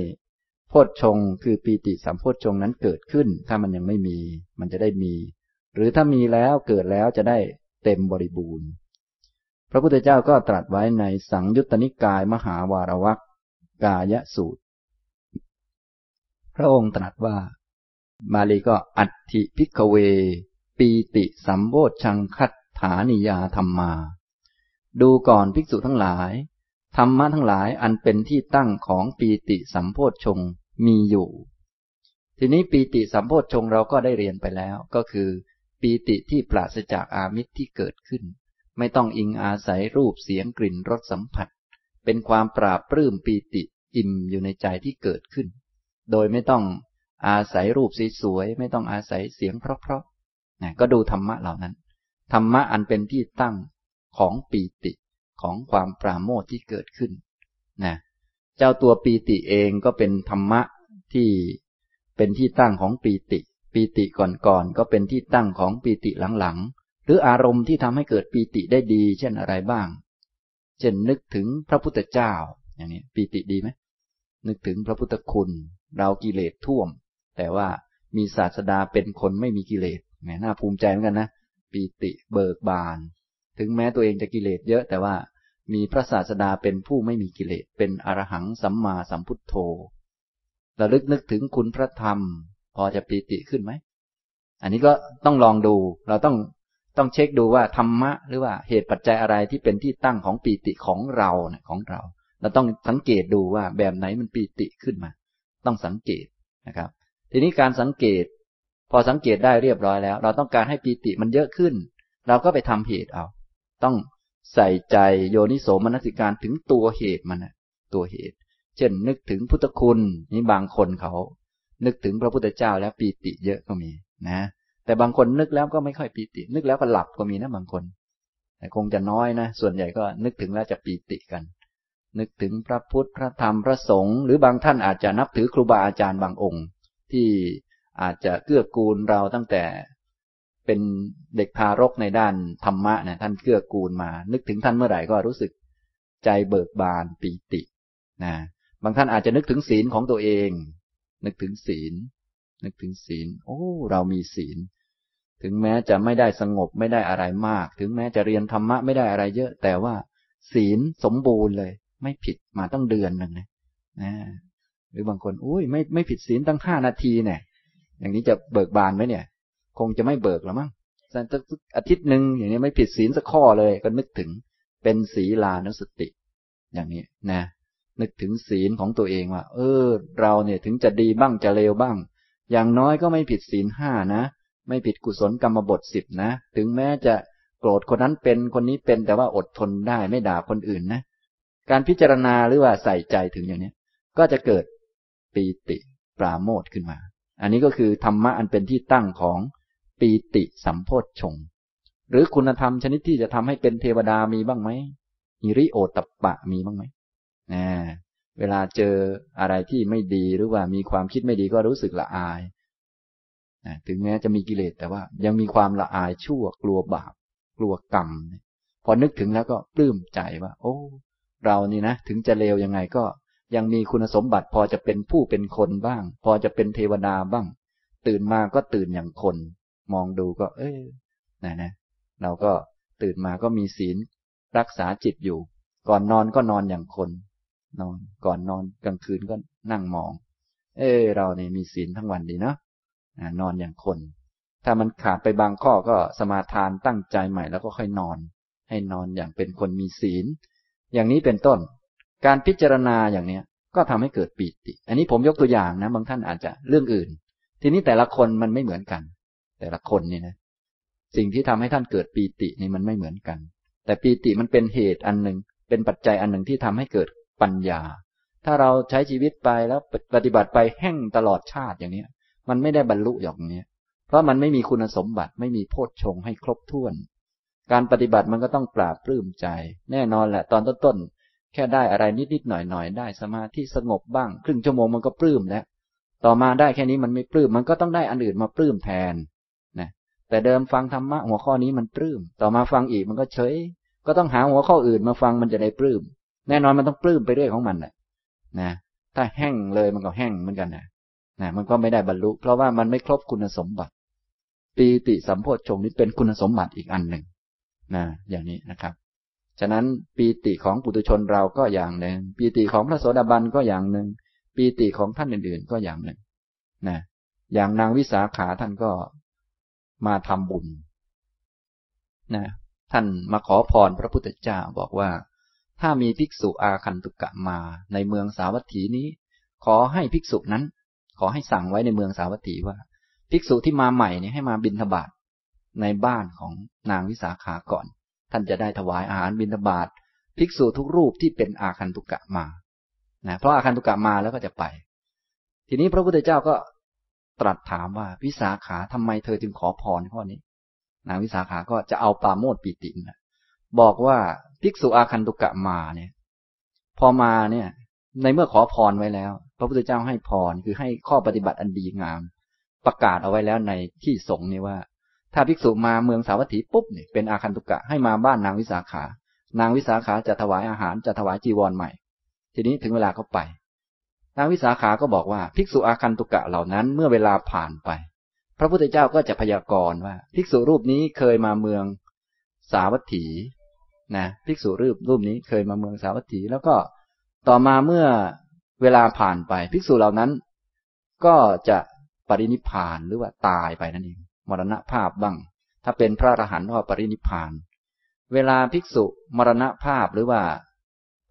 โพชฌงคือปีติสัมโพชฌงนั้นเกิดขึ้น ถ้ามันยังไม่มี มันจะได้มี หรือถ้ามีแล้วเกิดแล้วจะได้เต็มบริบูรณ์ พระพุทธเจ้าก็ตรัสไว้ในสังยุตตนิกายมหาวารวักกายสูตร พระองค์ตรัสว่า บาลีก็อัตถิพิกเว ปีติสัมโบชังคัตฐานิยาธรรมมา ดูก่อนภิกษุทั้งหลาย ธรรมะทั้งหลายอันเป็นที่ตั้งของปีติสัมโพชงมีอยู่ ทีนี้ปีติสัมโพชงเราก็ได้เรียนไปแล้ว ก็คือ ปีติที่ปราศจากอามิตรที่เกิดขึ้น ไม่ต้องอิงอาศัยรูปเสียงกลิ่นรสสัมผัส เป็นความปราบปลื้มปีติอิ่มอยู่ในใจที่เกิดขึ้น โดยไม่ต้อง อาศัยรูปสวยๆไม่ต้องอาศัยเสียงเพราะๆนะก็ดูธรรมะเหล่านั้น ธรรมะอันเป็นที่ตั้งของปีติของความปราโมทที่เกิดขึ้นนะเจ้าตัวปีติเองก็เป็นธรรมะที่เป็นที่ตั้งของปีติ ปีติก่อนๆก็เป็นที่ตั้งของปีติหลังๆ หรืออารมณ์ที่ทำให้เกิดปีติได้ดี เช่นอะไรบ้าง เช่นนึกถึงพระพุทธเจ้า อย่างนี้ปีติดีไหมนึกถึงพระพุทธคุณ เรากิเลสท่วม แต่ว่ามีศาสดาเป็นคนไม่มีกิเลสแหมน่าภูมิใจเหมือนกันนะปีติเบิกบาน ถึงแม้ตัวเองจะกิเลสเยอะ แต่ว่ามีพระศาสดาเป็นผู้ไม่มีกิเลส เป็นอรหังสัมมาสัมพุทโธระลึกนึกถึงคุณพระธรรม พอจะปีติขึ้นไหม อันนี้ก็ต้องลองดู เราต้องต้องเช็คดูว่าธรรมะ หรือว่าเหตุปัจจัยอะไรที่เป็นที่ตั้งของปีติของเราเนี่ยของเรา เราต้องสังเกตดูว่าแบบไหนมันปีติขึ้นมา ต้องสังเกตนะครับ ทีนี้การสังเกต พอสังเกตได้เรียบร้อยแล้ว เราต้องการให้ปีติมันเยอะขึ้น เราก็ไปทำเหตุเอา ต้องใส่ใจโยนิโสมนสิการถึงตัวเหตุมันนะตัวเหตุ เช่น นึกถึงพุทธคุณนี่บางคนเขา นึกถึงพระพุทธเจ้าแล้วปีติเยอะก็มีนะ แต่บางคนนึกแล้วก็ไม่ค่อยปีติ นึกแล้วก็หลับก็มีนะบางคน แต่คงจะน้อยนะ ส่วนใหญ่ก็นึกถึงแล้วจะปีติกัน นึกถึงพระพุทธพระธรรมพระสงฆ์หรือบางท่านอาจจะนับถือครูบาอาจารย์บางองค์ ที่อาจจะเกื้อกูลเราตั้งแต่เป็นเด็กทารกในด้านธรรมะเนี่ยท่านเกื้อกูลมา นึกถึงท่านเมื่อไหร่ก็รู้สึกใจเบิกบานปีตินะบางท่านอาจจะนึกถึงศีลของตัวเอง นึกถึงศีล นึกถึงศีล โอ้ เรามีศีล ถึงแม้จะไม่ได้สงบไม่ได้อะไรมาก ถึงแม้จะเรียนธรรมะไม่ได้อะไรเยอะ แต่ว่า ศีลสมบูรณ์เลย ไม่ผิดมาตั้งเดือนหนึ่งนะ หรือบางคน อุ้ยไม่ไม่ผิดศีลตั้งห้านาทีเนี่ย อย่างนี้จะเบิกบานไหมเนี่ย คงจะไม่เบิกหรอมั้งสักอาทิตย์หนึ่งอย่างนี้ไม่ผิดศีลสักข้อเลย ก็นึกถึงเป็นศีลานุสติ อย่างนี้นะ นึกถึงศีลของตัวเองว่า เออ เราเนี่ยถึงจะดีบ้างจะเลวบ้าง อย่างน้อยก็ไม่ผิดศีลห้านะ ไม่ผิดกุศลกรรมบทสิบนะ ถึงแม้จะโกรธคนนั้นเป็นคนนี้เป็นแต่ว่าอดทนได้ไม่ด่าคนอื่นนะ การพิจารณาหรือว่าใส่ใจถึงอย่างนี้ก็จะเกิด ปีติ ปราโมทขึ้นมา อันนี้ก็คือธรรมะอันเป็นที่ตั้งของปีติสัมโพธชงหรือคุณธรรมชนิดที่จะทำให้เป็นเทวดามีบ้างไหมอิริโอตปะมีบ้างไหมนะเวลาเจออะไรที่ไม่ดีหรือว่ามีความคิดไม่ดีก็รู้สึกละอายนะถึงแม้จะมีกิเลสแต่ว่า ยังมีความละอายชั่วกลัวบาป กลัวกรรม พอนึกถึงแล้วก็ปลื้มใจว่า โอ้ เรานี่นะ ถึงจะเลวยังไงก็ ยังมีคุณสมบัติพอจะเป็นผู้เป็นคนบ้าง พอจะเป็นเทวดาบ้าง ตื่นมาก็ตื่นอย่างคน มองดูก็ เอ้ยนะนะ เราก็ตื่นมาก็มีศีลรักษาจิตอยู่ ก่อนนอนก็นอนอย่างคน นอน ก่อนนอนกลางคืนก็นั่งมอง เอ้เราเนี่ยมีศีลทั้งวันดีเนาะนอนอย่างคน ถ้ามันขาดไปบางข้อก็สมาทานตั้งใจใหม่แล้วก็ค่อยนอน ให้นอนอย่างเป็นคนมีศีล อย่างนี้เป็นต้น การพิจารณาอย่างเนี้ยก็ทำให้เกิดปีติ อันนี้ผมยกตัวอย่างนะ บางท่านอาจจะเรื่องอื่น ทีนี้แต่ละคนมันไม่เหมือนกัน แต่ละคนนี่นะ สิ่งที่ทำให้ท่านเกิดปีตินี่มันไม่เหมือนกัน แต่ปีติมันเป็นเหตุอันหนึ่ง เป็นปัจจัยอันหนึ่งที่ทำให้เกิดปัญญา ถ้าเราใช้ชีวิตไปแล้วปฏิบัติไปแห้งตลอดชาติอย่างเนี้ย มันไม่ได้บรรลุอย่างนี้เพราะมันไม่มีคุณสมบัติไม่มีโพชฌงให้ครบถ้วน การปฏิบัติมันก็ต้องปราบปลื้มใจ แน่นอนแหละ ตอนต้นๆ แค่ได้อะไรนิดๆหน่อยๆได้สมาธิสงบบ้าง ครึ่งชั่วโมงมันก็ปลื้มแล้ว ต่อมาได้แค่นี้มันไม่ปลื้มมันก็ต้องได้อันอื่นมาปลื้มแทนนะแต่เดิมฟังธรรมะหัวข้อนี้มันปลื้ม ต่อมาฟังอีกมันก็เฉย ก็ต้องหาหัวข้ออื่นมาฟังมันจะได้ปลื้ม แน่นอนมันต้องปลื้มไปเรื่อยของมันแหละนะถ้าแห้งเลยมันก็แห้งเหมือนกันนะนะมันก็ไม่ได้บรรลุ เพราะว่ามันไม่ครบคุณสมบัติ ปีติสัมโพชฌงนี้เป็นคุณสมบัติอีกอันหนึ่งนะอย่างนี้นะครับ ฉะนั้นปีติของปุถุชนเราก็อย่างหนึ่ง ปีติของพระโสดาบันก็อย่างหนึ่ง ปีติของท่านอื่นๆก็อย่างหนึ่งนะอย่างนางวิสาขาท่านก็มาทำบุญนะท่านมาขอพรพระพุทธเจ้าบอกว่า ถ้ามีภิกษุอาคันตุกะมาในเมืองสาวัตถีนี้ ขอให้ภิกษุนั้น ขอให้สั่งไว้ในเมืองสาวัตถีว่า ภิกษุที่มาใหม่เนี่ยให้มาบิณฑบาตในบ้านของนางวิสาขาก่อน ท่านจะได้ถวายอาหารบิณฑบาตภิกษุทุกรูปที่เป็นอาคันตุกะมานะเพราะอาคันตุกะมาแล้วก็จะไป ทีนี้พระพุทธเจ้าก็ตรัสถามว่าวิสาขาทำไมเธอจึงขอพรข้อนี้นางวิสาขาก็จะเอาปาโมดปีตินะบอกว่าภิกษุอาคันตุกะมาเนี่ย พอมาเนี่ย ในเมื่อขอพรไว้แล้ว พระพุทธเจ้าให้พรคือให้ข้อปฏิบัติอันดีงาม ประกาศเอาไว้แล้วในที่สงฆ์นี่ว่า ถ้าภิกษุมาเมืองสาวัตถีปุ๊บเนี่ยเป็นอาคันตุกะให้มาบ้านนางวิสาขา นางวิสาขาจะถวายอาหารจะถวายจีวรใหม่ ทีนี้ถึงเวลาเขาไป นางวิสาขาก็บอกว่าภิกษุอาคันตุกะเหล่านั้นเมื่อเวลาผ่านไป พระพุทธเจ้าก็จะพยากรณ์ว่า ภิกษุรูปนี้เคยมาเมืองสาวัตถีนะภิกษุรูปรูปนี้เคยมาเมืองสาวัตถี แล้วก็ต่อมาเมื่อเวลาผ่านไป ภิกษุเหล่านั้น ก็จะปรินิพานหรือว่าตายไปนั่นเอง มรณภาพบ้าง ถ้าเป็นพระอรหันต์ก็ปรินิพาน เวลาภิกษุมรณภาพหรือว่า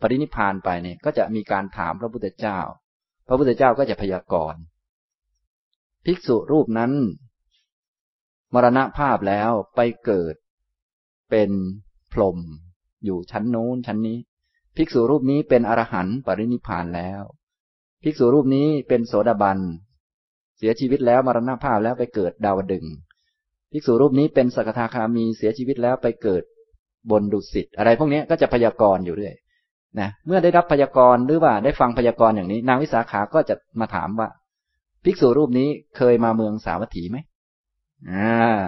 ปรินิพานไปเนี่ยก็จะมีการถามพระพุทธเจ้า พระพุทธเจ้าก็จะพยากรณ์ภิกษุรูปนั้น มรณภาพแล้วไปเกิด เป็นพรหมอยู่ชั้นโน้นชั้นนี้ ภิกษุรูปนี้เป็นอรหันต์ปรินิพานแล้ว ภิกษุรูปนี้เป็นโสดาบันเสียชีวิตแล้วมรณภาพแล้วไปเกิดดาวดึง ภิกษุรูปนี้เป็นสกทาคามีเสียชีวิตแล้วไปเกิดบนดุสิตอะไรพวกนี้ก็จะพยากรณ์อยู่เรื่อยนะเมื่อได้รับพยากรณ์หรือว่าได้ฟังพยากรณ์อย่างนี้ นางวิสาขาก็จะมาถามว่า ภิกษุรูปนี้เคยมาเมืองสาวัตถีไหมอ่า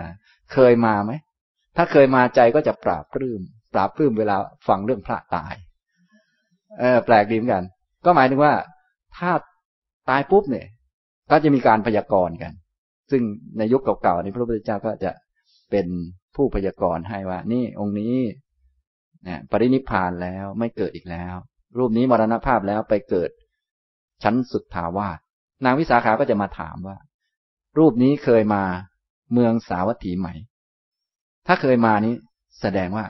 เคยมาไหมถ้าเคยมาใจก็จะปราบปลื้มปราบปลื้มเวลาฟังเรื่องพระตาย เออ แปลกดีเหมือนกัน ก็หมายถึงว่าถ้าตายปุ๊บเนี่ย ก็จะมีการพยากรณ์กัน ซึ่งในยุคเก่าๆนี้พระพุทธเจ้าก็จะเป็นผู้พยากรณ์ให้ว่า นี่องค์นี้เนี่ยปรินิพานแล้วไม่เกิดอีกแล้ว รูปนี้มรณภาพแล้วไปเกิด ชั้นสุดทาวาสนางวิสาขาก็จะมาถามว่า รูปนี้เคยมาเมืองสาวัตถีไหม ถ้าเคยมานี้ แสดงว่า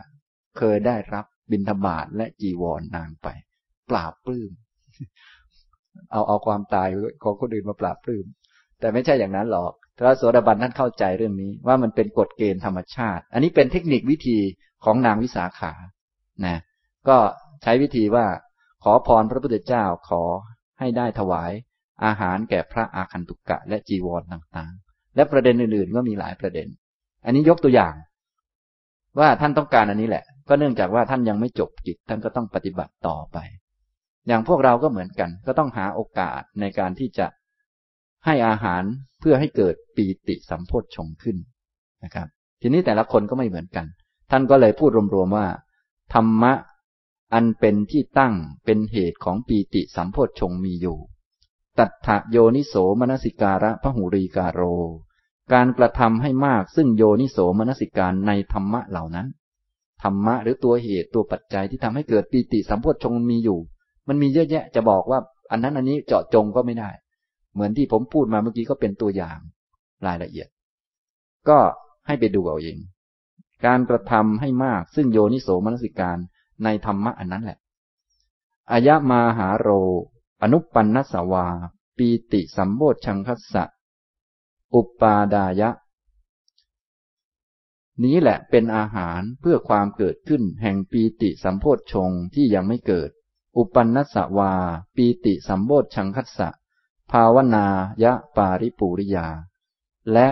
เคยได้รับบิณฑบาตและจีวรนางไป ปราบปลื้มเอาเอาความตายของคนอื่นมาปราบปลื้มแต่ไม่ใช่อย่างนั้นหรอก พระโสดาบันท่านเข้าใจเรื่องนี้ว่ามันเป็นกฎเกณฑ์ธรรมชาติ อันนี้เป็นเทคนิควิธีของนางวิสาขา นะ ก็ใช้วิธีว่าขอพรพระพุทธเจ้าขอให้ได้ถวายอาหารแก่พระอาคันตุกะ และจีวรต่างๆ และประเด็นอื่นๆก็มีหลายประเด็น อันนี้ยกตัวอย่าง ว่าท่านต้องการอันนี้แหละ ก็เนื่องจากว่าท่านยังไม่จบกิจท่านก็ต้องปฏิบัติต่อไป อย่างพวกเราก็เหมือนกัน ก็ต้องหาโอกาสในการที่จะ ให้อาหารเพื่อให้เกิดปีติสัมโพธชงขึ้นนะครับ ทีนี้แต่ละคนก็ไม่เหมือนกัน ท่านก็เลยพูดรวมๆว่า ธรรมะอันเป็นที่ตั้งเป็นเหตุของปีติสัมโพธชงมีอยู่ ตัทธโยนิโสมนสิการะพหูรีกาโร การกระทำให้มากซึ่งโยนิโสมนสิการในธรรมะเหล่านั้น ธรรมะหรือตัวเหตุตัวปัจจัยที่ทำให้เกิดปีติสัมโพธชงมีอยู่ มันมีเยอะแยะจะบอกว่า อันนั้นอันนี้เจาะจงก็ไม่ได้ เหมือนที่ผมพูดมาเมื่อกี้ก็เป็นตัวอย่างรายละเอียด ก็ให้ไปดูเอาเอง การกระทำให้มากซึ่งโยนิโสมนสิการในธรรมะอันนั้นแหละอายะมาหาโร อนุปันนสวา ปีติสัมโบชังคัสสะ อุปปาดายะ นี้แหละเป็นอาหารเพื่อความเกิดขึ้นแห่งปีติสัมโพชงที่ยังไม่เกิด อุปันนสวา ปีติสัมโบชังคัสสะ ภาวนายะปาริปูริยา และ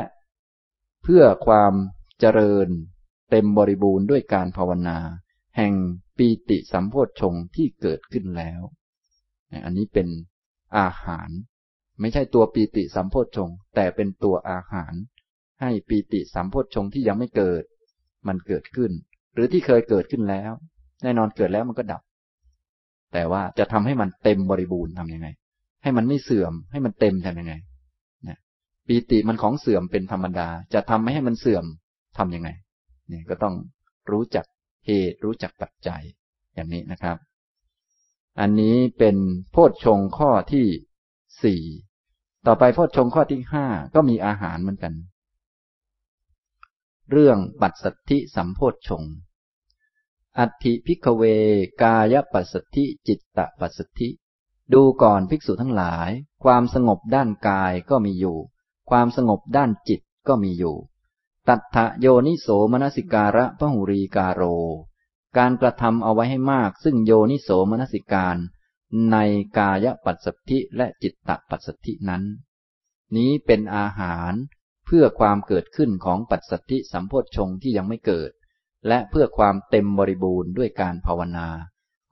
เพื่อความเจริญเต็มบริบูรณ์ด้วยการภาวนา แห่งปีติสัมโพชงที่เกิดขึ้นแล้ว อันนี้เป็นอาหาร ไม่ใช่ตัวปีติสัมโพชงแต่เป็นตัวอาหาร ให้ปีติสัมโพชงที่ยังไม่เกิด มันเกิดขึ้น หรือที่เคยเกิดขึ้นแล้ว แน่นอนเกิดแล้วมันก็ดับ แต่ว่าจะทำให้มันเต็มบริบูรณ์ทํำยังไง ให้มันไม่เสื่อม ให้มันเต็มทำยังไงนะปีติมันของเสื่อมเป็นธรรมดา จะทำไม่ให้มันเสื่อมทํำยังไงเนี่ยก็ต้องรู้จักเหตุรู้จักปัจจัยอย่างนี้นะครับ อันนี้เป็นโพชฌงข้อที่สี่ต่อไปโพชฌงข้อที่ห้าก็มีอาหารเหมือนกัน เรื่องปัสสัทธิสัมโพชฌงอัติพิกเว กายปัสสธิจิตตปัสสธิ ดูก่อนภิกษุทั้งหลาย ความสงบด้านกายก็มีอยู่ ความสงบด้านจิตก็มีอยู่ ตัทธโยนิโสมนสิการะพหุรีกาโร การกระทำเอาไว้ให้มาก ซึ่งโยนิโสมนสิการ ในกายปัสสธิและจิตตปัสสธินั้น นี้เป็นอาหารเพื่อความเกิดขึ้นของปัจสัทธิสัมโพชฌงที่ยังไม่เกิด และเพื่อความเต็มบริบูรณ์ด้วยการภาวนา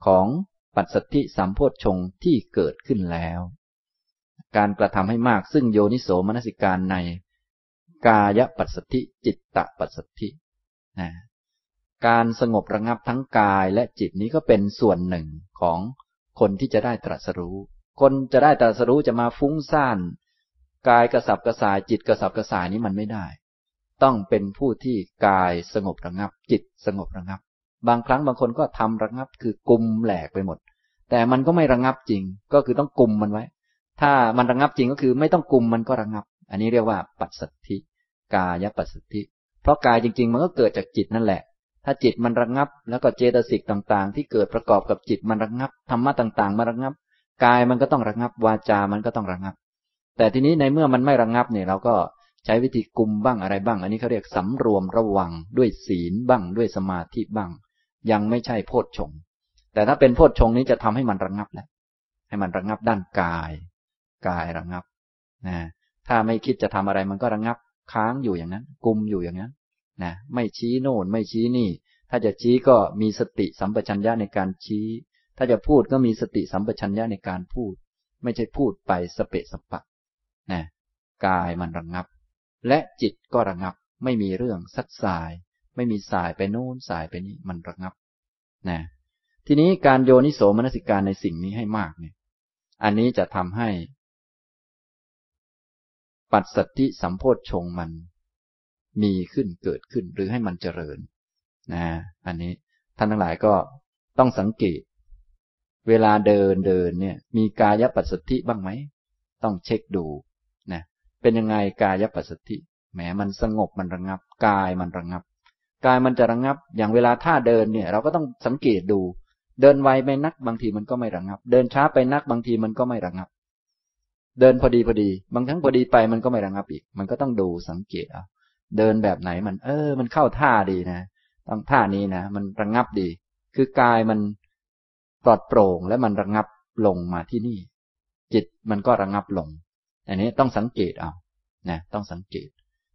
ของ ปัจสัทธิสัมโพชฌงที่เกิดขึ้นแล้ว การกระทำให้มากซึ่งโยนิโสมนสิการใน กายปัสสธิจิตตปัสสธินะการสงบระงับทั้งกายและจิตนี้ก็เป็นส่วนหนึ่งของคนที่จะได้ตรัสรู้ คนจะได้ตรัสรู้จะมาฟุ้งซ่าน กายกระสับกระส่ายจิตกระสับกระส่ายนี้มันไม่ได้ ต้องเป็นผู้ที่กายสงบระงับ จิตสงบระงับ บางครั้งบางคนก็ทำระงับคือกุมแหลกไปหมด แต่มันก็ไม่ระงับจริง ก็คือต้องกลุ่มมันไว้ ถ้ามันระงับจริงก็คือไม่ต้องกลุ่มมันก็ระงับ อันนี้เรียกว่าปัสสัทธิ กายปัสสัทธิ เพราะกายจริง ๆ มันก็เกิดจากจิตนั่นแหละ ถ้าจิตมันระงับ แล้วก็เจตสิกต่างๆ ที่เกิดประกอบกับจิตมันระงับธรรมะต่าง ๆมาระงับ กายมันก็ต้องระงับ วาจา มันก็ต้องระงับ แต่ทีนี้ในเมื่อมันไม่ระงงับเนี่ยเราก็ใช้วิธีกลุ่มบ้างอะไรบ้าง อันนี้เขาเรียกสำรวมระวังด้วยศีลบ้างด้วยสมาธิบ้าง ยังไม่ใช่โพชฌง แต่ถ้าเป็นโพชฌงนี้จะทำให้มันระงงับแล้ว ให้มันระงงับด้านกาย กายระงงับนะถ้าไม่คิดจะทำอะไรมันก็ระงงับค้างอยู่อย่างนั้น กุมอยู่อย่างนั้นนะไม่ชี้โน่นไม่ชี้นี่ ถ้าจะชี้ก็มีสติสัมปชัญญะในการชี้ ถ้าจะพูดก็มีสติสัมปชัญญะในการพูด ไม่ใช่พูดไปสเปะสปะนะกายมันระงงับ และจิตก็ระงงับ ไม่มีเรื่องซัดสาย ไม่มีสายไปโน้นสายไปนี้มันระงงับนะ ทีนี้การโยนิโสมนสิการในสิ่งนี้ให้มากเนี่ย อันนี้จะทำให้ ปัจสัตติสัมโพธชงมัน มีขึ้นเกิดขึ้นหรือให้มันเจริญ นะ อันนี้ท่านทั้งหลายก็ต้องสังเกต เวลาเดินเดินเนี่ย มีกายปัสสติบ้างไหม ต้องเช็คดูนะเป็นยังไงกายปัสสติแหมมันสงบมันระงับ กายมันระงับ กายมันจะระงับ อย่างเวลาท่าเดินเนี่ย เราก็ต้องสังเกตดู เดินไวไปนักบางทีมันก็ไม่ระงับ เดินช้าไปนักบางทีมันก็ไม่ระงับ เดินพอดีพอดี บางครั้งพอดีไปมันก็ไม่ระงับอีก มันก็ต้องดูสังเกตเอาเดินแบบไหนมัน เออ มันเข้าท่าดีนะต้องท่านี้นะมันระงับดี คือกายมันปลอดโปร่งและมันระงับลงมาที่นี่ จิตมันก็ระงับลง อันนี้ต้องสังเกตเอานะต้องสังเกต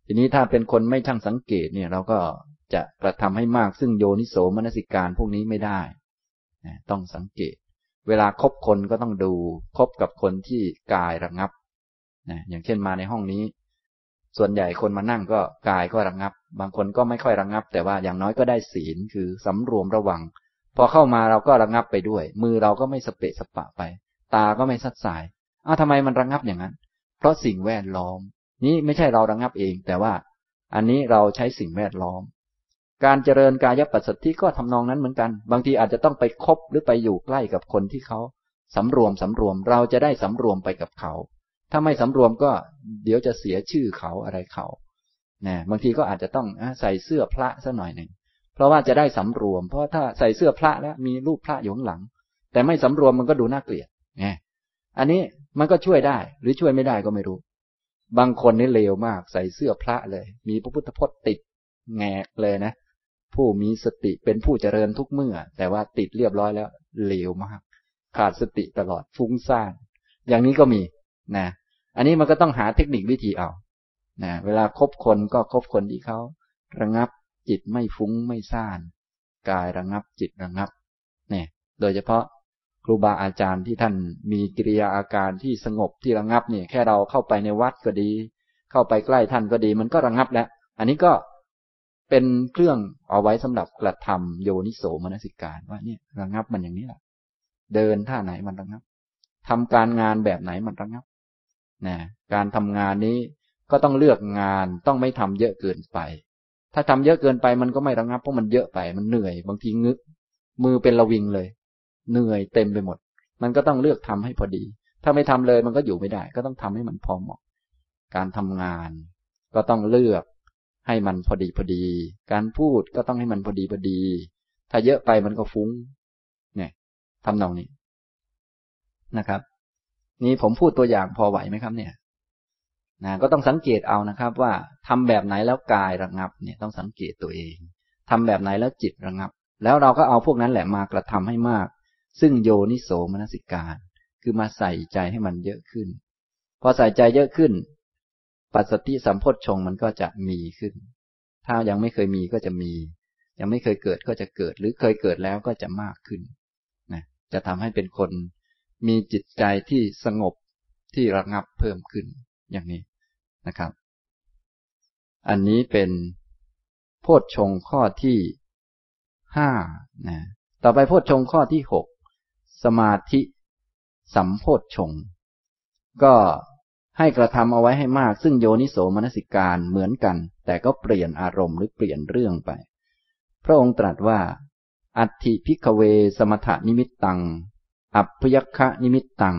ทีนี้ถ้าเป็นคนไม่ช่างสังเกตเนี่ย เราก็จะกระทำให้มากซึ่งโยนิโสมนสิการพวกนี้ไม่ได้ นะต้องสังเกต เวลาคบคนก็ต้องดูคบกับคนที่กายระงับนะอย่างเช่นมาในห้องนี้ ส่วนใหญ่คนมานั่งก็กายก็ระงับ บางคนก็ไม่ค่อยระงับ แต่ว่าอย่างน้อยก็ได้ศีลคือสำรวมระวัง พอเข้ามาเราก็ระงับไปด้วย มือเราก็ไม่สเปะสปะไป ตาก็ไม่สัดสายอ้าวทำไมมันระงับอย่างนั้น เพราะสิ่งแวดล้อม นี้ไม่ใช่เราระงับเอง แต่ว่าอันนี้เราใช้สิ่งแวดล้อม การเจริญกายปัสสติก็ทำนองนั้นเหมือนกัน บางทีอาจจะต้องไปคบหรือไปอยู่ใกล้กับคนที่เขาสำรวมสำรวม เราจะได้สำรวมไปกับเขา ถ้าไม่สำรวมก็เดี๋ยวจะเสียชื่อเขาอะไรเขานะบางทีก็อาจจะต้องใส่เสื้อพระสักหน่อยหนึ่ง เพราะว่าจะได้สำรวม เพราะถ้าใส่เสื้อพระแล้วมีรูปพระอยู่ข้างหลัง แต่ไม่สำรวมมันก็ดูน่าเกลียดไงอันนี้มันก็ช่วยได้หรือช่วยไม่ได้ก็ไม่รู้ บางคนนี่เลวมาก ใส่เสื้อพระเลย มีพระพุทธพจน์ติดแงกเลยนะ ผู้มีสติเป็นผู้เจริญทุกเมื่อ แต่ว่าติดเรียบร้อยแล้วเหลวมาก ขาดสติตลอดฟุ้งซ่าน อย่างนี้ก็มีนะ อันนี้มันก็ต้องหาเทคนิควิธีเอานะเวลาคบคนก็คบคนที่เขาระงับจิตไม่ฟุ้งไม่ซ่านกายระงับจิตระงับ เนี่ย โดยเฉพาะครูบาอาจารย์ที่ท่านมีกิริยาอาการที่สงบที่ระงับเนี่ยแค่เราเข้าไปในวัดก็ดี เข้าไปใกล้ท่านก็ดี มันก็ระงับแล้ว อันนี้ก็ เป็นเครื่องเอาไว้สำหรับกระทำโยนิโสมนสิการว่าเนี่ยระงับมันอย่างนี้แหละเดินท่าไหนมันระงับทำการงานแบบไหนมันระงับนะการทำงานนี้ก็ต้องเลือกงานต้องไม่ทำเยอะเกินไป ถ้าทำเยอะเกินไปมันก็ไม่ระงับเพราะมันเยอะไปมันเหนื่อยบางทีงึก มือเป็นระวิงเลย เหนื่อยเต็มไปหมด มันก็ต้องเลือกทำให้พอดี ถ้าไม่ทำเลยมันก็อยู่ไม่ได้ ก็ต้องทำให้มันพอเหมาะ การทำงานก็ต้องเลือก ให้มันพอดีพอดี การพูดก็ต้องให้มันพอดีพอดี ถ้าเยอะไปมันก็ฟุ้ง เนี่ยทำนองนี้นะครับ นี่ผมพูดตัวอย่างพอไหวไหมครับ เนี่ยนะก็ต้องสังเกตเอานะครับ ว่าทำแบบไหนแล้วกายระงับ เนี่ยต้องสังเกตตัวเองทำแบบไหนแล้วจิตระงับ แล้วเราก็เอาพวกนั้นแหละมากระทำให้มาก ซึ่งโยนิโสมนสิการ คือมาใส่ใจให้มันเยอะขึ้น พอใส่ใจเยอะขึ้น ปัสสติสัมโพชฌงมันก็จะมีขึ้น ถ้ายังไม่เคยมีก็จะมี ยังไม่เคยเกิดก็จะเกิด หรือเคยเกิดแล้วก็จะมากขึ้นนะจะทำให้เป็นคนมีจิตใจที่สงบที่ระงับเพิ่มขึ้นอย่างนี้นะครับ อันนี้เป็นโพชฌงข้อที่ห้านะต่อไปโพชฌงข้อที่หกสมาธิสัมโพชฌงก็ ให้กระทำเอาไว้ให้มาก ซึ่งโยนิโสมนสิการเหมือนกัน แต่ก็เปลี่ยนอารมณ์หรือเปลี่ยนเรื่องไป พระองค์ตรัสว่า อัตถิ ภิกขเวสมถนิมิตตัง อัพยัคคนิมิตตัง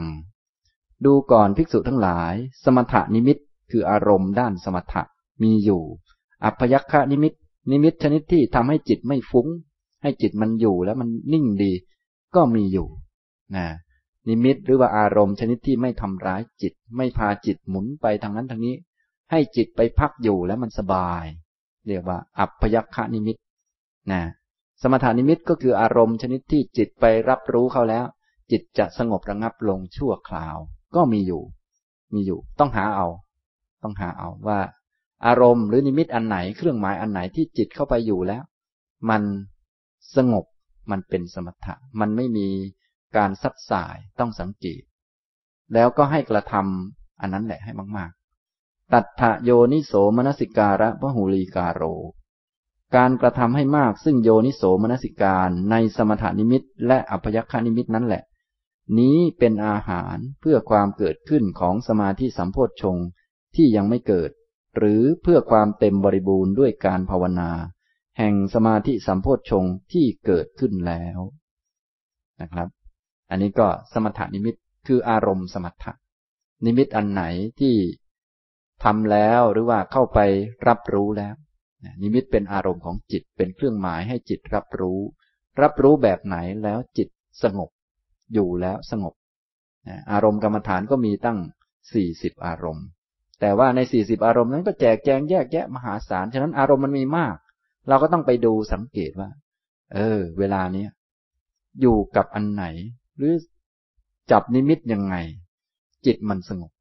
ดูก่อนภิกษุทั้งหลาย สมถนิมิตคืออารมณ์ด้านสมถะมีอยู่ อัพยัคคนิมิต นิมิตชนิดที่ทำให้จิตไม่ฟุ้ง ให้จิตมันอยู่แล้วมันนิ่งดี ก็มีอยู่นะ นิมิตหรือว่าอารมณ์ชนิดที่ไม่ทำร้ายจิต ไม่พาจิตหมุนไปทางนั้นทางนี้ ให้จิตไปพักอยู่แล้วมันสบาย เรียกว่า อัพพยัคฆนิมิตนะสมถานิมิตก็คืออารมณ์ชนิดที่จิตไปรับรู้เขาแล้ว จิตจะสงบระงับลงชั่วคราว ก็มีอยู่ มีอยู่ ต้องหาเอา ต้องหาเอาว่า อารมณ์หรือนิมิตอันไหนเครื่องหมายอันไหนที่จิตเข้าไปอยู่แล้ว มันสงบมันเป็นสมถะ มันไม่มี การซัดสายต้องสังเกต แล้วก็ให้กระทำอันนั้นแหละให้มาก ๆ ตัทธโยนิโสมนสิการะพหูลีกาโร การกระทำให้มากซึ่งโยนิโสมนสิการในสมถานิมิตและอัพยคานิมิตนั่นแหละ นี้เป็นอาหารเพื่อความเกิดขึ้นของสมาธิสัมโพชฌงที่ยังไม่เกิด หรือเพื่อความเต็มบริบูรณ์ด้วยการภาวนา แห่งสมาธิสัมโพชฌงที่เกิดขึ้นแล้วนะครับ อันนี้ก็สมถนิมิตคืออารมณ์สมถะนิมิตอันไหนที่ทำแล้วหรือว่าเข้าไปรับรู้แล้วนิมิตเป็นอารมณ์ของจิตเป็นเครื่องหมายให้จิตรับรู้ รับรู้แบบไหนแล้วจิตสงบ อยู่แล้วสงบ อารมณ์กรรมฐานก็มีตั้งสี่สิบอารมณ์ แต่ว่าในสี่สิบอารมณ์นั้นก็แจกแจงแยกแยะมหาศาล ฉะนั้นอารมณ์มันมีมาก เราก็ต้องไปดูสังเกตว่า เออ เวลาเนี้ยอยู่กับอันไหน หรือจับนิมิตยังไง จิตมันสงบ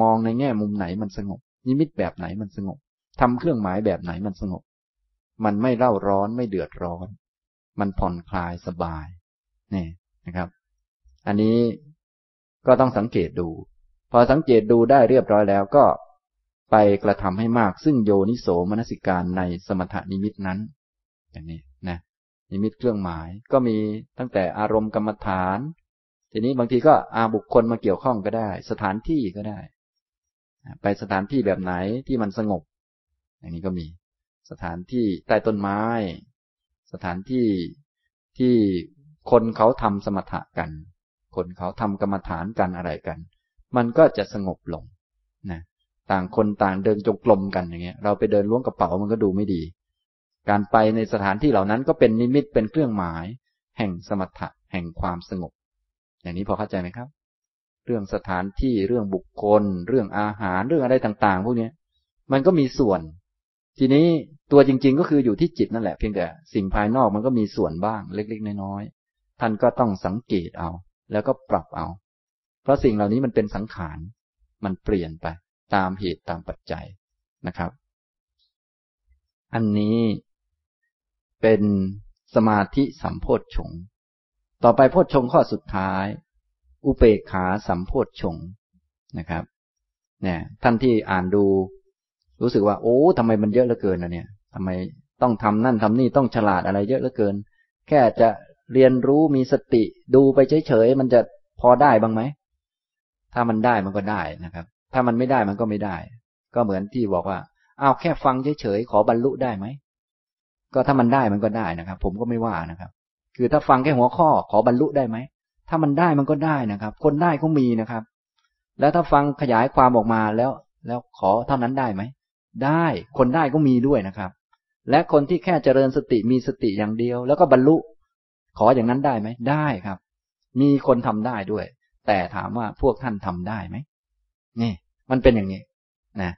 มองในแง่มุมไหนมันสงบ นิมิตแบบไหนมันสงบทำเครื่องหมายแบบไหนมันสงบ มันไม่เล่าร้อนไม่เดือดร้อน มันผ่อนคลายสบายนี่นะครับ อันนี้ก็ต้องสังเกตดู พอสังเกตดูได้เรียบร้อยแล้วก็ไปกระทำให้มากซึ่งโยนิโสมนสิการในสมถนิมิตนั้นอย่างนี้ นิมิตเครื่องหมาย ก็มีตั้งแต่อารมณ์กรรมฐาน ทีนี้บางทีก็อาบุคคลมาเกี่ยวข้องก็ได้ สถานที่ก็ได้ ไปสถานที่แบบไหนที่มันสงบ อย่างนี้ก็มี สถานที่ใต้ต้นไม้ สถานที่ที่คนเขาทำสมถะกัน คนเขาทำกรรมฐานกันอะไรกัน มันก็จะสงบลงนะต่างคนต่างเดินจงกรมกันอย่างเงี้ย เราไปเดินล้วงกระเป๋ามันก็ดูไม่ดี การไปในสถานที่เหล่านั้นก็เป็นนิมิตเป็นเครื่องหมาย แห่งสมถะแห่งความสงบ อย่างนี้พอเข้าใจไหมครับ เรื่องสถานที่เรื่องบุคคล เรื่องอาหารเรื่องอะไรต่าง ๆ พวกนี้มันก็มีส่วน ทีนี้ตัวจริง ๆ ก็คืออยู่ที่จิตนั่นแหละเพียงแต่สิ่งภายนอกมันก็มีส่วนบ้างเล็ก ๆ น้อยๆท่านก็ต้องสังเกตเอา แล้วก็ปรับเอา เพราะสิ่งเหล่านี้มันเป็นสังขารมันเปลี่ยนไปตามเหตุตามปัจจัยนะครับ อันนี้ เป็นสมาธิสัมโพธชงต่อไปโพธชงข้อสุดท้าย อุเปกขาสัมโพธชงนะครับ เนี่ย ท่านที่อ่านดู รู้สึกว่า โอ้ทำไมมันเยอะเหลือเกินนะเนี่ยทำไมต้องทำนั่นทำนี่ต้องฉลาดอะไรเยอะเหลือเกิน แค่จะเรียนรู้มีสติดูไปเฉยๆมันจะพอได้บ้างไหมถ้ามันได้มันก็ได้นะครับ ถ้ามันไม่ได้มันก็ไม่ได้ ก็เหมือนที่บอกว่าอ้าวแค่ฟังเฉยๆขอบรรลุได้ไหม ก็ถ้ามันได้มันก็ได้นะครับ ผมก็ไม่ว่านะครับ คือถ้าฟังแค่หัวข้อขอบรรลุได้ไหมถ้ามันได้มันก็ได้นะครับ คนได้ก็มีนะครับ แล้วถ้าฟังขยายความออกมาแล้ว แล้วขอเท่านั้นได้ไหมได้คนได้ก็มีด้วยนะครับ และคนที่แค่เจริญสติมีสติอย่างเดียว แล้วก็บรรลุ ขออย่างนั้นได้ไหมได้ครับ มีคนทำได้ด้วย แต่ถามว่าพวกท่านทำได้ไหมนี่มันเป็นอย่างนี้นะ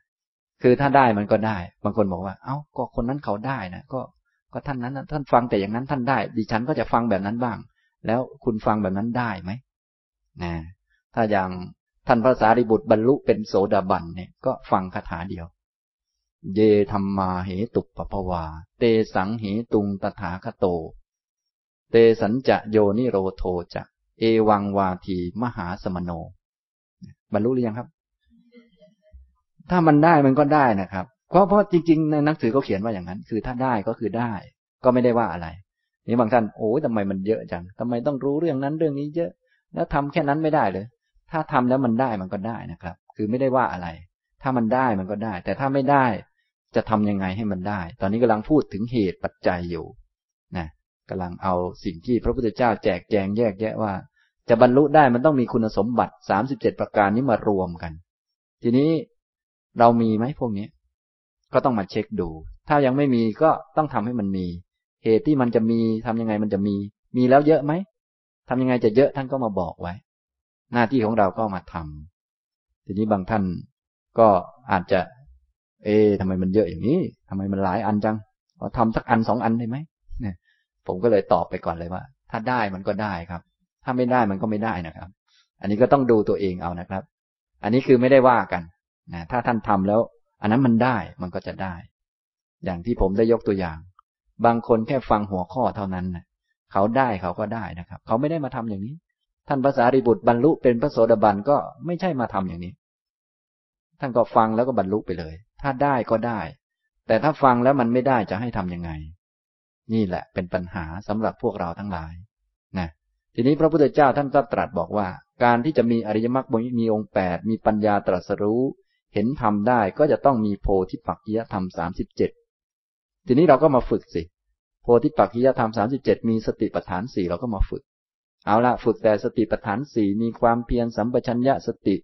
คือถ้าได้มันก็ได้ บางคนบอกว่า เอ้าก็คนนั้นเขาได้นะก็ ก็ท่านนั้นท่านฟังแต่อย่างนั้นท่านได้ ดิฉันก็จะฟังแบบนั้นบ้าง แล้วคุณฟังแบบนั้นได้ไหมนะถ้าอย่างท่านพระสารีบุตรบรรลุเป็นโสดาบันเนี่ยก็ฟังคาถาเดียว เยธรรมาเหตุปปวา เตสังเหตุงตถาคโต เตสัญจะโยนิโรโทจะ เอวังวาทีมหาสมโน บรรลุหรือยังครับ ถ้ามันได้มันก็ได้นะครับ เพราะเพราะจริงๆในหนังสือเขาเขียนว่าอย่างนั้น คือถ้าได้ก็คือได้ ก็ไม่ได้ว่าอะไร นี่บางท่านโอ้ยทำไมมันเยอะจังทำไมต้องรู้เรื่องนั้นเรื่องนี้เยอะ แล้วทำแค่นั้นไม่ได้เลย ถ้าทำแล้วมันได้มันก็ได้นะครับ คือไม่ได้ว่าอะไร ถ้ามันได้มันก็ได้ แต่ถ้าไม่ได้จะทำยังไงให้มันได้ ตอนนี้กำลังพูดถึงเหตุปัจจัยอยู่นะกำลังเอาสิ่งที่พระพุทธเจ้าแจกแจงแยกแยะว่า จะบรรลุได้มันต้องมีคุณสมบัติสามสิบเจ็ดประการนี้มารวมกัน ทีนี้เรามีไหมพวกนี้ ก็ต้องมาเช็คดู ถ้ายังไม่มีก็ต้องทำให้มันมี เหตุที่มันจะมีทำยังไงมันจะมี มีแล้วเยอะไหมทำยังไงจะเยอะท่านก็มาบอกไว้ หน้าที่ของเราก็มาทำทีนี้บางท่านก็อาจจะ เอ๊ทำไมมันเยอะอย่างนี้ทำไมมันหลายอันจังเราทำสักอันสองอันได้ไหมเนี่ยผมก็เลยตอบไปก่อนเลยว่า ถ้าได้มันก็ได้ครับ ถ้าไม่ได้มันก็ไม่ได้นะครับ อันนี้ก็ต้องดูตัวเองเอานะครับ อันนี้คือไม่ได้ว่ากันนะถ้าท่านทำแล้ว อันนั้นมันได้มันก็จะได้ อย่างที่ผมได้ยกตัวอย่าง บางคนแค่ฟังหัวข้อเท่านั้นนะเขาได้เขาก็ได้นะครับ เขาไม่ได้มาทำอย่างนี้ ท่านภาษาริบุตรบรรลุเป็นพระโสดาบันก็ไม่ใช่มาทำอย่างนี้ ท่านก็ฟังแล้วก็บรรลุไปเลย ถ้าได้ก็ได้ แต่ถ้าฟังแล้วมันไม่ได้จะให้ทํำยังไง นี่แหละเป็นปัญหาสำหรับพวกเราทั้งหลายนะทีนี้พระพุทธเจ้าท่านก็ตรัสบอกว่า การที่จะมีอริยมรรคมีองค์แปดมีปัญญาตรัสรู้ เห็นธรรมได้ก็จะต้องมีโพธิปักจิยธรรมสามสิบเจ็ดทีนี้เราก็มาฝึกสิ โพธิปักขิยธรรมสามสิบเจ็ดมีสติปัฏฐานสี่เราก็มาฝึก เอาละฝึกแต่สติปัฏฐานสี่มีความเพียรสัมปชัญญะสติ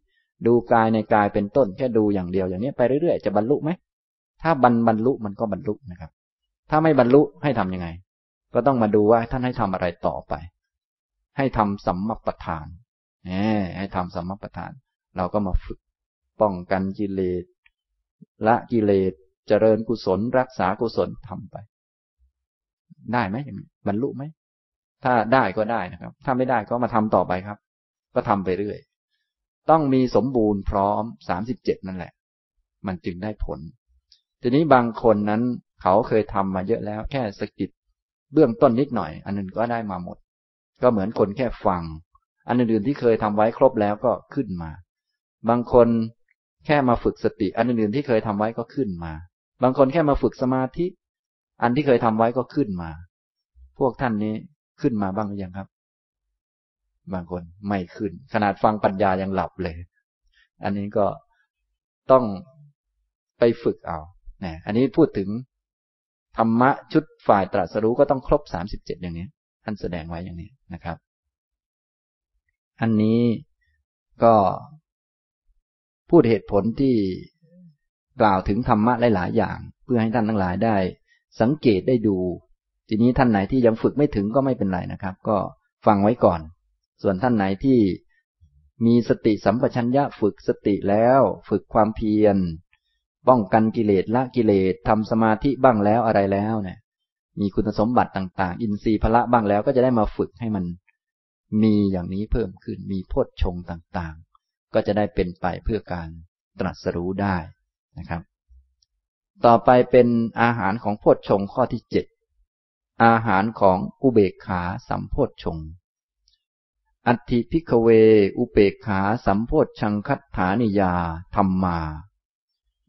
ดูกายในกายเป็นต้นแค่ดูอย่างเดียวอย่างนี้ไปเรื่อยๆจะบรรลุไหมถ้าบรรบรรลุมันก็บรรลุนะครับ ถ้าไม่บรรลุให้ทํำยังไง ก็ต้องมาดูว่าท่านให้ทำอะไรต่อไป ให้ทำสัมมปทานแหมให้ทำสัมมปทาน เราก็มาฝึก ป้องกันกิเลสละกิเลสเจริญกุศล รักษากุศลทำไป ได้ไหมอย่างนี้บรรลุไหมถ้าได้ก็ได้นะครับ ถ้าไม่ได้ก็มาทำต่อไปครับ ก็ทำไปเรื่อย ต้องมีสมบูรณ์พร้อมสามสิบเจ็ดนั่นแหละ มันจึงได้ผล ทีนี้บางคนนั้นเขาเคยทำมาเยอะแล้ว แค่สกิดเบื้องต้นนิดหน่อย อันนึงก็ได้มาหมด ก็เหมือนคนแค่ฟัง อันอื่นๆที่เคยทำไว้ครบแล้วก็ขึ้นมา บางคน แค่มาฝึกสติ อันอื่นๆที่เคยทำไว้ก็ขึ้นมา บางคนแค่มาฝึกสมาธิ อันที่เคยทำไว้ก็ขึ้นมา พวกท่านนี้ขึ้นมาบ้างหรือยังครับ บางคนไม่ขึ้น ขนาดฟังปัญญายังหลับเลย อันนี้ก็ต้องไปฝึกเอาเนี่ยอันนี้พูดถึงธรรมะชุดฝ่ายตรัสรู้ก็ต้องครบสามสิบเจ็ดอย่างนี้ ท่านแสดงไว้อย่างนี้นะครับ อันนี้ก็ พูดเหตุผลที่กล่าวถึงธรรมะหลาย ๆ อย่าง เพื่อให้ท่านทั้งหลายได้ สังเกตได้ดู ทีนี้ท่านไหนที่ยังฝึกไม่ถึงก็ไม่เป็นไรนะครับ ก็ฟังไว้ก่อน ส่วนท่านไหนที่มีสติสัมปชัญญะฝึกสติแล้ว ฝึกความเพียร ป้องกันกิเลสละกิเลสทำสมาธิบ้างแล้วอะไรแล้วเนี่ย มีคุณสมบัติต่าง ๆ อินทรีย์พละบ้างแล้วก็จะได้มาฝึกให้มัน มีอย่างนี้เพิ่มขึ้นมีโพชฌงต่าง ก็จะได้เป็นไปเพื่อการตรัสรู้ได้นะครับ ต่อไปเป็นอาหารของโพชฌงข้อที่เจ็ดอาหารของอุเบกขาสัมโพชฌงอัติพิกเว อุเบกขาสัมโพชชังคัตฐานิยาธรรมมา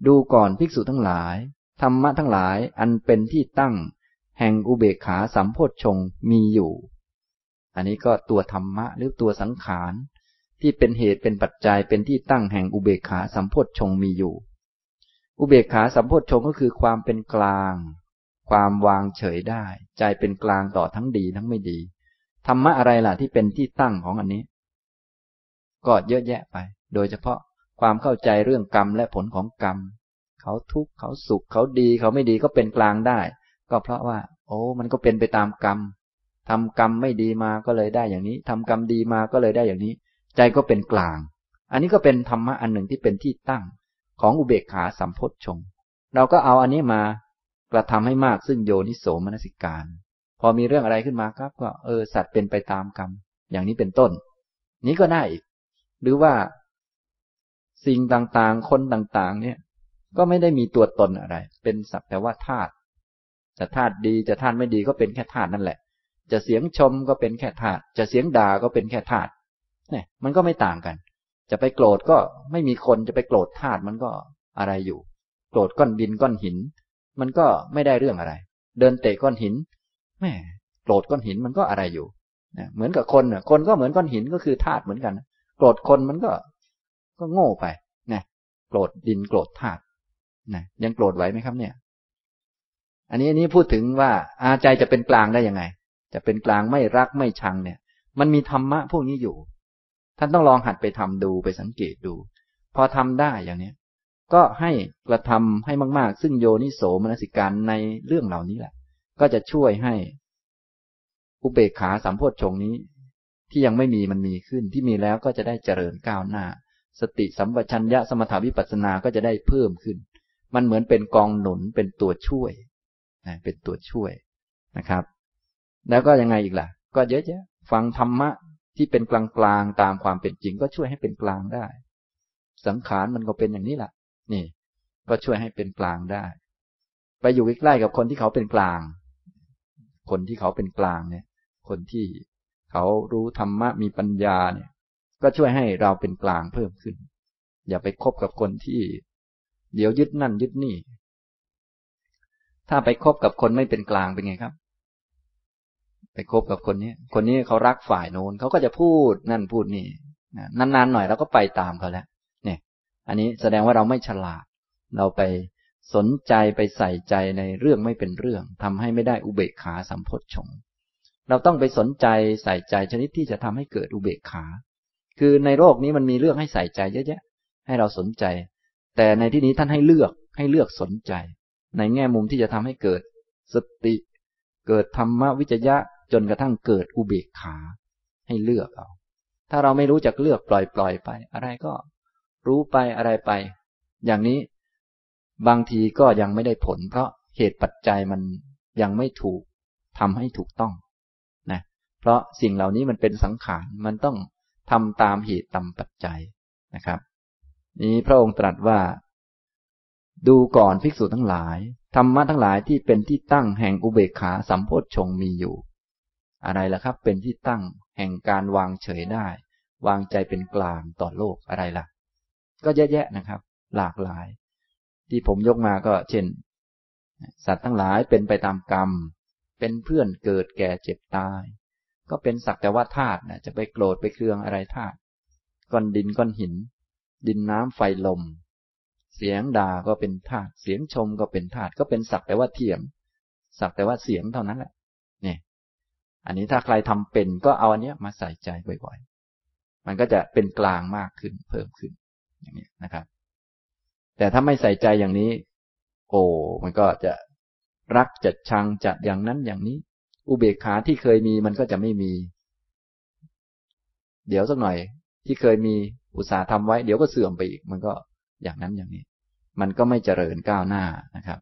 ดูก่อนภิกษุทั้งหลาย ธรรมะทั้งหลายอันเป็นที่ตั้ง แห่งอุเบกขาสัมโพชฌงมีอยู่ อันนี้ก็ตัวธรรมะหรือตัวสังขาร ที่เป็นเหตุเป็นปัจจัยเป็นที่ตั้งแห่งอุเบกขาสัมโพชฌงมีอยู่ อุเบกขาสัมโพชฌงก็คือความเป็นกลาง ความวางเฉยได้ ใจเป็นกลางต่อทั้งดีทั้งไม่ดีธรรมะอะไรล่ะที่เป็นที่ตั้งของอันนี้ ก็เยอะแยะไป โดยเฉพาะความเข้าใจเรื่องกรรมและผลของกรรม เขาทุกข์เขาสุขเขาดี เขาไม่ดีก็เป็นกลางได้ ก็เพราะว่า โอ้ มันก็เป็นไปตามกรรมทำกรรมไม่ดีมาก็เลยได้อย่างนี้ทำกรรมดีมาก็เลยได้อย่างนี้ ใจก็เป็นกลาง อันนี้ก็เป็นธรรมะอันหนึ่งที่เป็นที่ตั้งของอุเบกขาสัมพทชงเราก็เอาอันนี้มากระทำให้มากซึ่งโยนิโสมนสิการ พอมีเรื่องอะไรขึ้นมาครับก็เออสัตว์เป็นไปตามกรรม อย่างนี้เป็นต้น นี้ก็ได้อีก หรือว่าสิ่งต่างๆ คนต่างๆ เนี่ย ก็ไม่ได้มีตัวตนอะไร เป็นสักแต่ว่าธาตุจะธาตุดีจะธาตุไม่ดีก็เป็นแค่ธาตุนั่นแหละ จะเสียงชมก็เป็นแค่ธาตุจะเสียงด่าก็เป็นแค่ธาตุ เนี่ย มันก็ไม่ต่างกัน จะไปโกรธก็ไม่มีคนจะไปโกรธธาตุมันก็อะไรอยู่ โกรธก้อนดินก้อนหิน มันก็ไม่ได้เรื่องอะไร เดินเตะก้อนหินแม่โกรธก้อนหินมันก็อะไรอยู่นะเหมือนกับคนน่ะคนก็เหมือนก้อนหินก็คือธาตุเหมือนกัน โกรธคนมันก็ ก็โง่ไปนะโกรธดินโกรธธาตุนะยังโกรธไหวไหมครับเนี่ย อันนี้อันนี้พูดถึงว่าอาใจจะเป็นกลางได้ยังไง จะเป็นกลางไม่รักไม่ชังเนี่ย มันมีธรรมะพวกนี้อยู่ ท่านต้องลองหัดไปทำดูไปสังเกตดู พอทำได้อย่างเนี้ยก็ให้กระทำให้มาก ๆ ซึ่งโยนิโสมนสิการในเรื่องเหล่านี้แหละ ก็จะช่วยให้อุเบกขาสัมโพชฌงนี้ ที่ยังไม่มีมันมีขึ้นที่มีแล้วก็จะได้เจริญก้าวหน้า สติสัมปชัญญะสมถาวิปัสสนาก็จะได้เพิ่มขึ้น มันเหมือนเป็นกองหนุนเป็นตัวช่วยนะเป็นตัวช่วยนะครับ แล้วก็ยังไงอีกล่ะ ก็เยอะแยะฟังธรรมะ ที่เป็นกลางๆตามความเป็นจริง ก็ช่วยให้เป็นกลางได้ สังขารมันก็เป็นอย่างนี้แหละนี่ ก็ช่วยให้เป็นกลางได้ ไปอยู่ใกล้ๆกับคนที่เขาเป็นกลาง คนที่เขาเป็นกลางเนี่ย คนที่เขารู้ธรรมะมีปัญญาเนี่ย ก็ช่วยให้เราเป็นกลางเพิ่มขึ้น อย่าไปคบกับคนที่ เดี๋ยวยึดนั่นยึดนี่ ถ้าไปคบกับคนไม่เป็นกลางเป็นไงครับ ไปคบกับคนนี้ คนนี้เขารักฝ่ายโน้นเขาก็จะพูดนั่นพูดนี่นานๆหน่อยเราก็ไปตามเขาแล้ว เนี่ย อันนี้แสดงว่าเราไม่ฉลาด เราไปสนใจไปใส่ใจในเรื่องไม่เป็นเรื่องทำให้ไม่ได้อุเบกขาสัมพชงเราต้องไปสนใจใส่ใจชนิดที่จะทำให้เกิดอุเบกขา คือในโลกนี้มันมีเรื่องให้ใส่ใจเยอะแยะ ให้เราสนใจ แต่ในที่นี้ท่านให้เลือกให้เลือกสนใจ ในแง่มุมที่จะทำให้เกิดสติ เกิดธรรมวิจยะ จนกระทั่งเกิดอุเบกขา ให้เลือกเอา ถ้าเราไม่รู้จักเลือกปล่อยปล่อยไป อะไรก็รู้ไปอะไรไป อย่างนี้บางทีก็ยังไม่ได้ผล เพราะเหตุปัจจัยมันยังไม่ถูกทำให้ถูกต้องนะเพราะสิ่งเหล่านี้มันเป็นสังขารมันต้องทำตามเหตุตามปัจจัยนะครับ นี้พระองค์ตรัสว่า ดูก่อนภิกษุทั้งหลายธรรมะทั้งหลายที่เป็นที่ตั้งแห่งอุเบกขาสัมโพชฌงมีอยู่ อะไรล่ะครับ เป็นที่ตั้งแห่งการวางเฉยได้ วางใจเป็นกลางต่อโลกอะไรล่ะ ก็เยอะแยะนะครับ หลากหลาย ที่ผมยกมาก็เช่น สัตว์ทั้งหลายเป็นไปตามกรรม เป็นเพื่อนเกิดแก่เจ็บตาย ก็เป็นสักแต่ว่าธาตุนะจะไปโกรธไปเคืองอะไรธาตุก้อนดินก้อนหิน ดินน้ำไฟลม เสียงด่าก็เป็นธาตุเสียงชมก็เป็นธาตุก็เป็นสักแต่ว่าเทียม สักแต่ว่าเสียงเท่านั้นแหละ อันนี้ถ้าใครทำเป็นก็เอาอันนี้มาใส่ใจบ่อยๆ มันก็จะเป็นกลางมากขึ้นเพิ่มขึ้นอย่างนี้นะครับ แต่ถ้าไม่ใส่ใจอย่างนี้ โอ้มันก็จะรักจะชังจะอย่างนั้นอย่างนี้ อุเบกขาที่เคยมีมันก็จะไม่มี เดี๋ยวสักหน่อย ที่เคยมีอุตสาห์ทำไว้ เดี๋ยวก็เสื่อมไปอีก มันก็อย่างนั้นอย่างนี้ มันก็ไม่เจริญก้าวหน้านะครับ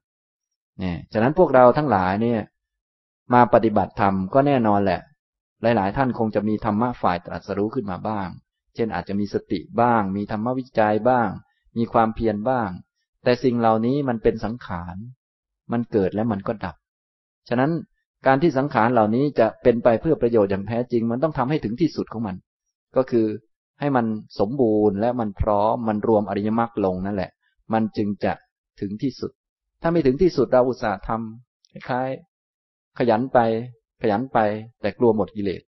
เนี่ยฉะนั้นพวกเราทั้งหลายเนี่ย มาปฏิบัติธรรมก็แน่นอนแหละ หลาย ๆ ท่านคงจะมีธรรมะฝ่ายตรัสรู้ขึ้นมาบ้าง เช่นอาจจะมีสติบ้าง มีธรรมวิจัยบ้าง มีความเพียรบ้าง แต่สิ่งเหล่านี้มันเป็นสังขาร มันเกิดแล้วมันก็ดับ ฉะนั้นการที่สังขารเหล่านี้จะเป็นไปเพื่อประโยชน์อย่างแท้จริง มันต้องทำให้ถึงที่สุดของมัน ก็คือให้มันสมบูรณ์และมันพร้อมมันรวมอริยมรรคลงนั่นแหละ มันจึงจะถึงที่สุด ถ้าไม่ถึงที่สุดเราอุตส่าห์ทำคล้าย ขยันไป ขยันไป แต่กลัวหมดกิเลส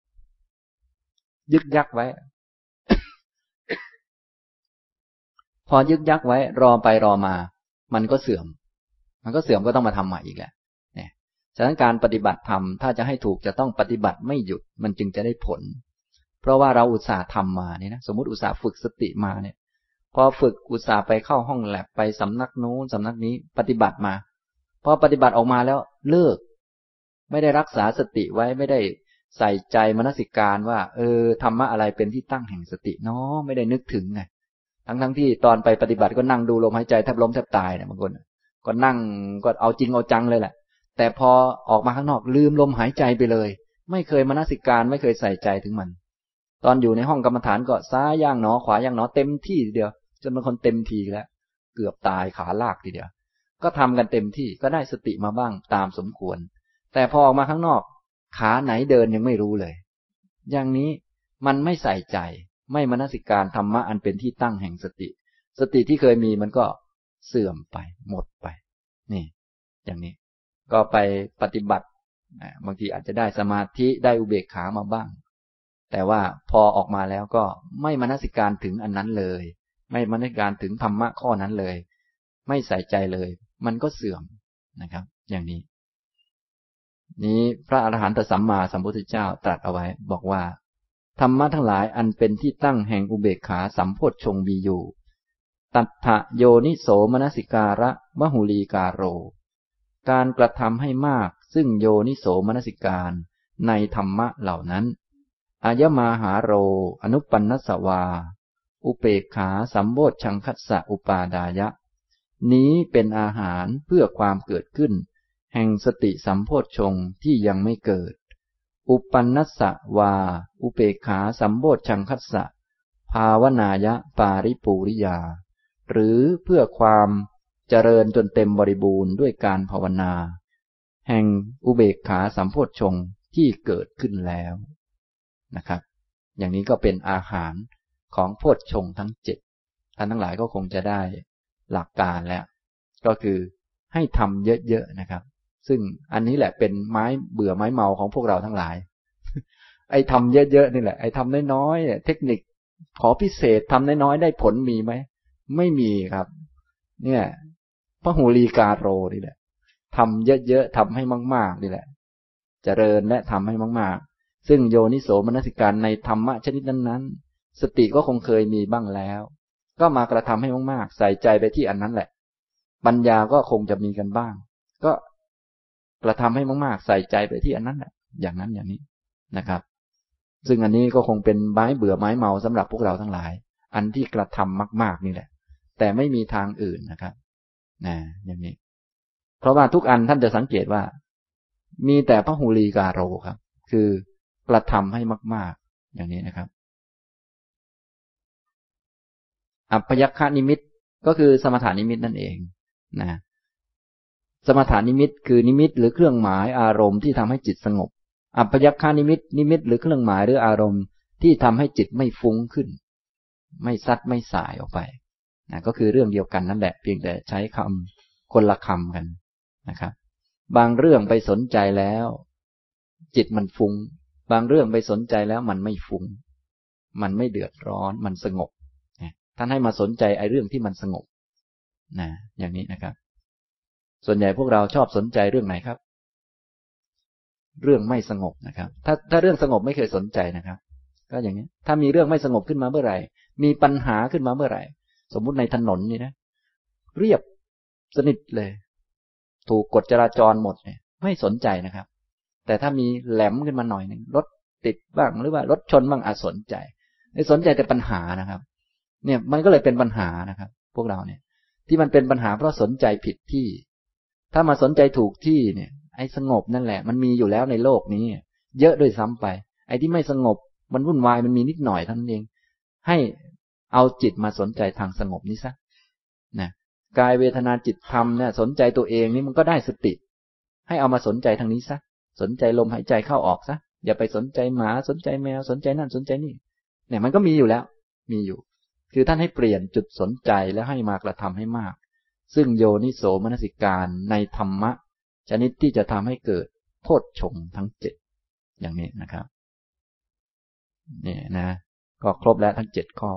ยึกยักไว้ พอยึกยักไว้ รอไปรอมา มันก็เสื่อม มันก็เสื่อมก็ต้องมาทำใหม่อีกแหละเนี่ยฉะนั้นการปฏิบัติธรรมถ้าจะให้ถูกจะต้องปฏิบัติไม่หยุด มันจึงจะได้ผล เพราะว่าเราอุตส่าห์ทำมาเนี่ยนะสมมติอุตส่าห์ฝึกสติมาเนี่ย พอฝึกอุตส่าห์ไปเข้าห้องแลบไปสำนักนู้นสำนักนี้ ปฏิบัติมา พอปฏิบัติออกมาแล้วเลิก ไม่ได้รักษาสติไว้ไม่ได้ใส่ใจมนสิการว่า เออธรรมะอะไรเป็นที่ตั้งแห่งสติเนาะไม่ได้นึกถึงไงทั้งทั้งที่ตอนไปปฏิบัติก็นั่งดูลมหายใจแทบล้มแทบตายเนี่ยบางคนก็นั่งก็เอาจริงเอาจังเลยแหละ แต่พอออกมาข้างนอกลืมลมหายใจไปเลย ไม่เคยมนสิการไม่เคยใส่ใจถึงมัน ตอนอยู่ในห้องกรรมฐานก็ซ้ายย่างหนอขวาย่างหนอเต็มที่เดียว จนบางคนเต็มทีแล้วเกือบตายขาลากทีเดียว ก็ทำกันเต็มที่ก็ได้สติมาบ้างตามสมควร แต่พอออกมาข้างนอก ขาไหนเดินยังไม่รู้เลย อย่างนี้มันไม่ใส่ใจ ไม่มนสิการธรรมะอันเป็นที่ตั้งแห่งสติ สติที่เคยมีมันก็เสื่อมไป หมดไป นี่ อย่างนี้ ก็ไปปฏิบัติบางทีอาจจะได้สมาธิได้อุเบกขามาบ้าง แต่ว่าพอออกมาแล้วก็ไม่มนสิการถึงอันนั้นเลย ไม่มนสิการถึงธรรมะข้อนั้นเลย ไม่ใส่ใจเลย มันก็เสื่อมนะครับ อย่างนี้ นี้พระอรหันตสัมมาสัมพุทธเจ้าตรัสเอาไว้ บอกว่า ธรรมะทั้งหลายอันเป็นที่ตั้งแห่งอุเบกขาสัมโพชฌงมีอยู่ ตัทธโยนิโสมนสิการะมหุลีกาโร การกระทำให้มาก ซึ่งโยนิโสมนสิการในธรรมะเหล่านั้น อายมาหาโร อนุปันนสวา อุเปกขาสัมโบชชังคัสสะอุปาดายะ นี้เป็นอาหารเพื่อความเกิดขึ้น แห่งสติสัมโพชฌงที่ยังไม่เกิด อุปันนสวา อุเปขาสัมโบชชังคัสสะ ภาวนายะปาริปูริยา หรือเพื่อความเจริญจนเต็มบริบูรณ์ด้วยการภาวนา แห่งอุเบกขาสัมโพชฌงที่เกิดขึ้นแล้วนะครับ อย่างนี้ก็เป็นอาหารของโพชฌงทั้งเจ็ดท่านทั้งหลายก็คงจะได้หลักการแล้ว ก็คือให้ทำเยอะๆนะครับ ซึ่งอันนี้แหละเป็นไม้เบื่อไม้เมาของพวกเราทั้งหลาย ไอ้ทำเยอะๆนี่แหละ ไอ้ทำน้อยๆเทคนิคขอพิเศษทำน้อยๆได้ผลมีไหม ไม่มีครับ เนี่ยพระหูลีกาโรนี่แหละทำเยอะๆทำให้มากๆนี่แหละจเจริญและทำให้มาก ๆ ซึ่งโยนิโสมนสิการในธรรมะชนิดนั้นๆ สติก็คงเคยมีบ้างแล้ว ก็มากระทำให้มากๆ ใส่ใจไปที่อันนั้นแหละ ปัญญาก็คงจะมีกันบ้าง ก็ กระทำให้มากๆ ใส่ใจไปที่อันนั้นแหละอย่างนั้นอย่างนี้นะครับ ซึ่งอันนี้ก็คงเป็นไม้เบื่อไม้เมาสำหรับพวกเราทั้งหลาย อันที่กระทำมาก ๆนี่แหละ แต่ไม่มีทางอื่นนะครับนะอย่างนี้ เพราะว่าทุกอันท่านจะสังเกตว่า มีแต่พระหูลีกาโรครับ คือกระทำให้มาก ๆ อย่างนี้นะครับ อัพยัคฆานิมิตก็คือสมถานิมิตนั่นเองนะ สมถานิมิตคือนิมิตหรือเครื่องหมายอารมณ์ที่ทำให้จิตสงบ อัพยัคคนิมิต นิมิตหรือเครื่องหมายหรืออารมณ์ที่ทำให้จิตไม่ฟุ้งขึ้น ไม่ซัดไม่ส่ายออกไปนะก็คือเรื่องเดียวกันนั่นแหละ เพียงแต่ใช้คำคนละคำกันนะครับ บางเรื่องไปสนใจแล้ว จิตมันฟุ้ง บางเรื่องไปสนใจแล้วมันไม่ฟุ้ง มันไม่เดือดร้อน มันสงบท่านให้มาสนใจไอ้เรื่องที่มันสงบนะอย่างนี้นะครับ ส่วนใหญ่พวกเราชอบสนใจเรื่องไหนครับ เรื่องไม่สงบนะครับ ถ้าถ้าเรื่องสงบไม่เคยสนใจนะครับ ก็อย่างนี้ ถ้ามีเรื่องไม่สงบขึ้นมาเมื่อไหร่ มีปัญหาขึ้นมาเมื่อไหร่ สมมุติในถนนนี่นะ เรียบสนิทเลย ถูกกฎจราจรหมดเนี่ย ไม่สนใจนะครับ แต่ถ้ามีแหลมขึ้นมาหน่อยหนึ่งรถติดบ้างหรือว่ารถชนบ้างอาจสนใจไม่สนใจแต่ปัญหานะครับ เนี่ยมันก็เลยเป็นปัญหานะครับ พวกเราเนี่ย ที่มันเป็นปัญหาเพราะสนใจผิดที่ ถ้ามาสนใจถูกที่เนี่ย ไอ้สงบนั่นแหละ มันมีอยู่แล้วในโลกนี้ เยอะด้วยซ้ำไป ไอ้ที่ไม่สงบมันวุ่นวายมันมีนิดหน่อยเท่านั้นเอง ให้เอาจิตมาสนใจทางสงบนี้ซะนะกายเวทนาจิตธรรมเนี่ยสนใจตัวเองนี่มันก็ได้สติ ให้เอามาสนใจทางนี้ซะสนใจลมหายใจเข้าออกซะอย่าไปสนใจหมาสนใจแมวสนใจนั่นสนใจนี่ เนี่ยมันก็มีอยู่แล้ว มีอยู่ คือท่านให้เปลี่ยนจุดสนใจแล้วให้มากระทำให้มาก ซึ่งโยนิโสมนสิการในธรรมะ ชนิดที่จะทำให้เกิดโพชฌงทั้งเจ็ดอย่างนี้นะครับเนี่ยนะ ก็ครบแล้วทั้งเจ็ดข้อ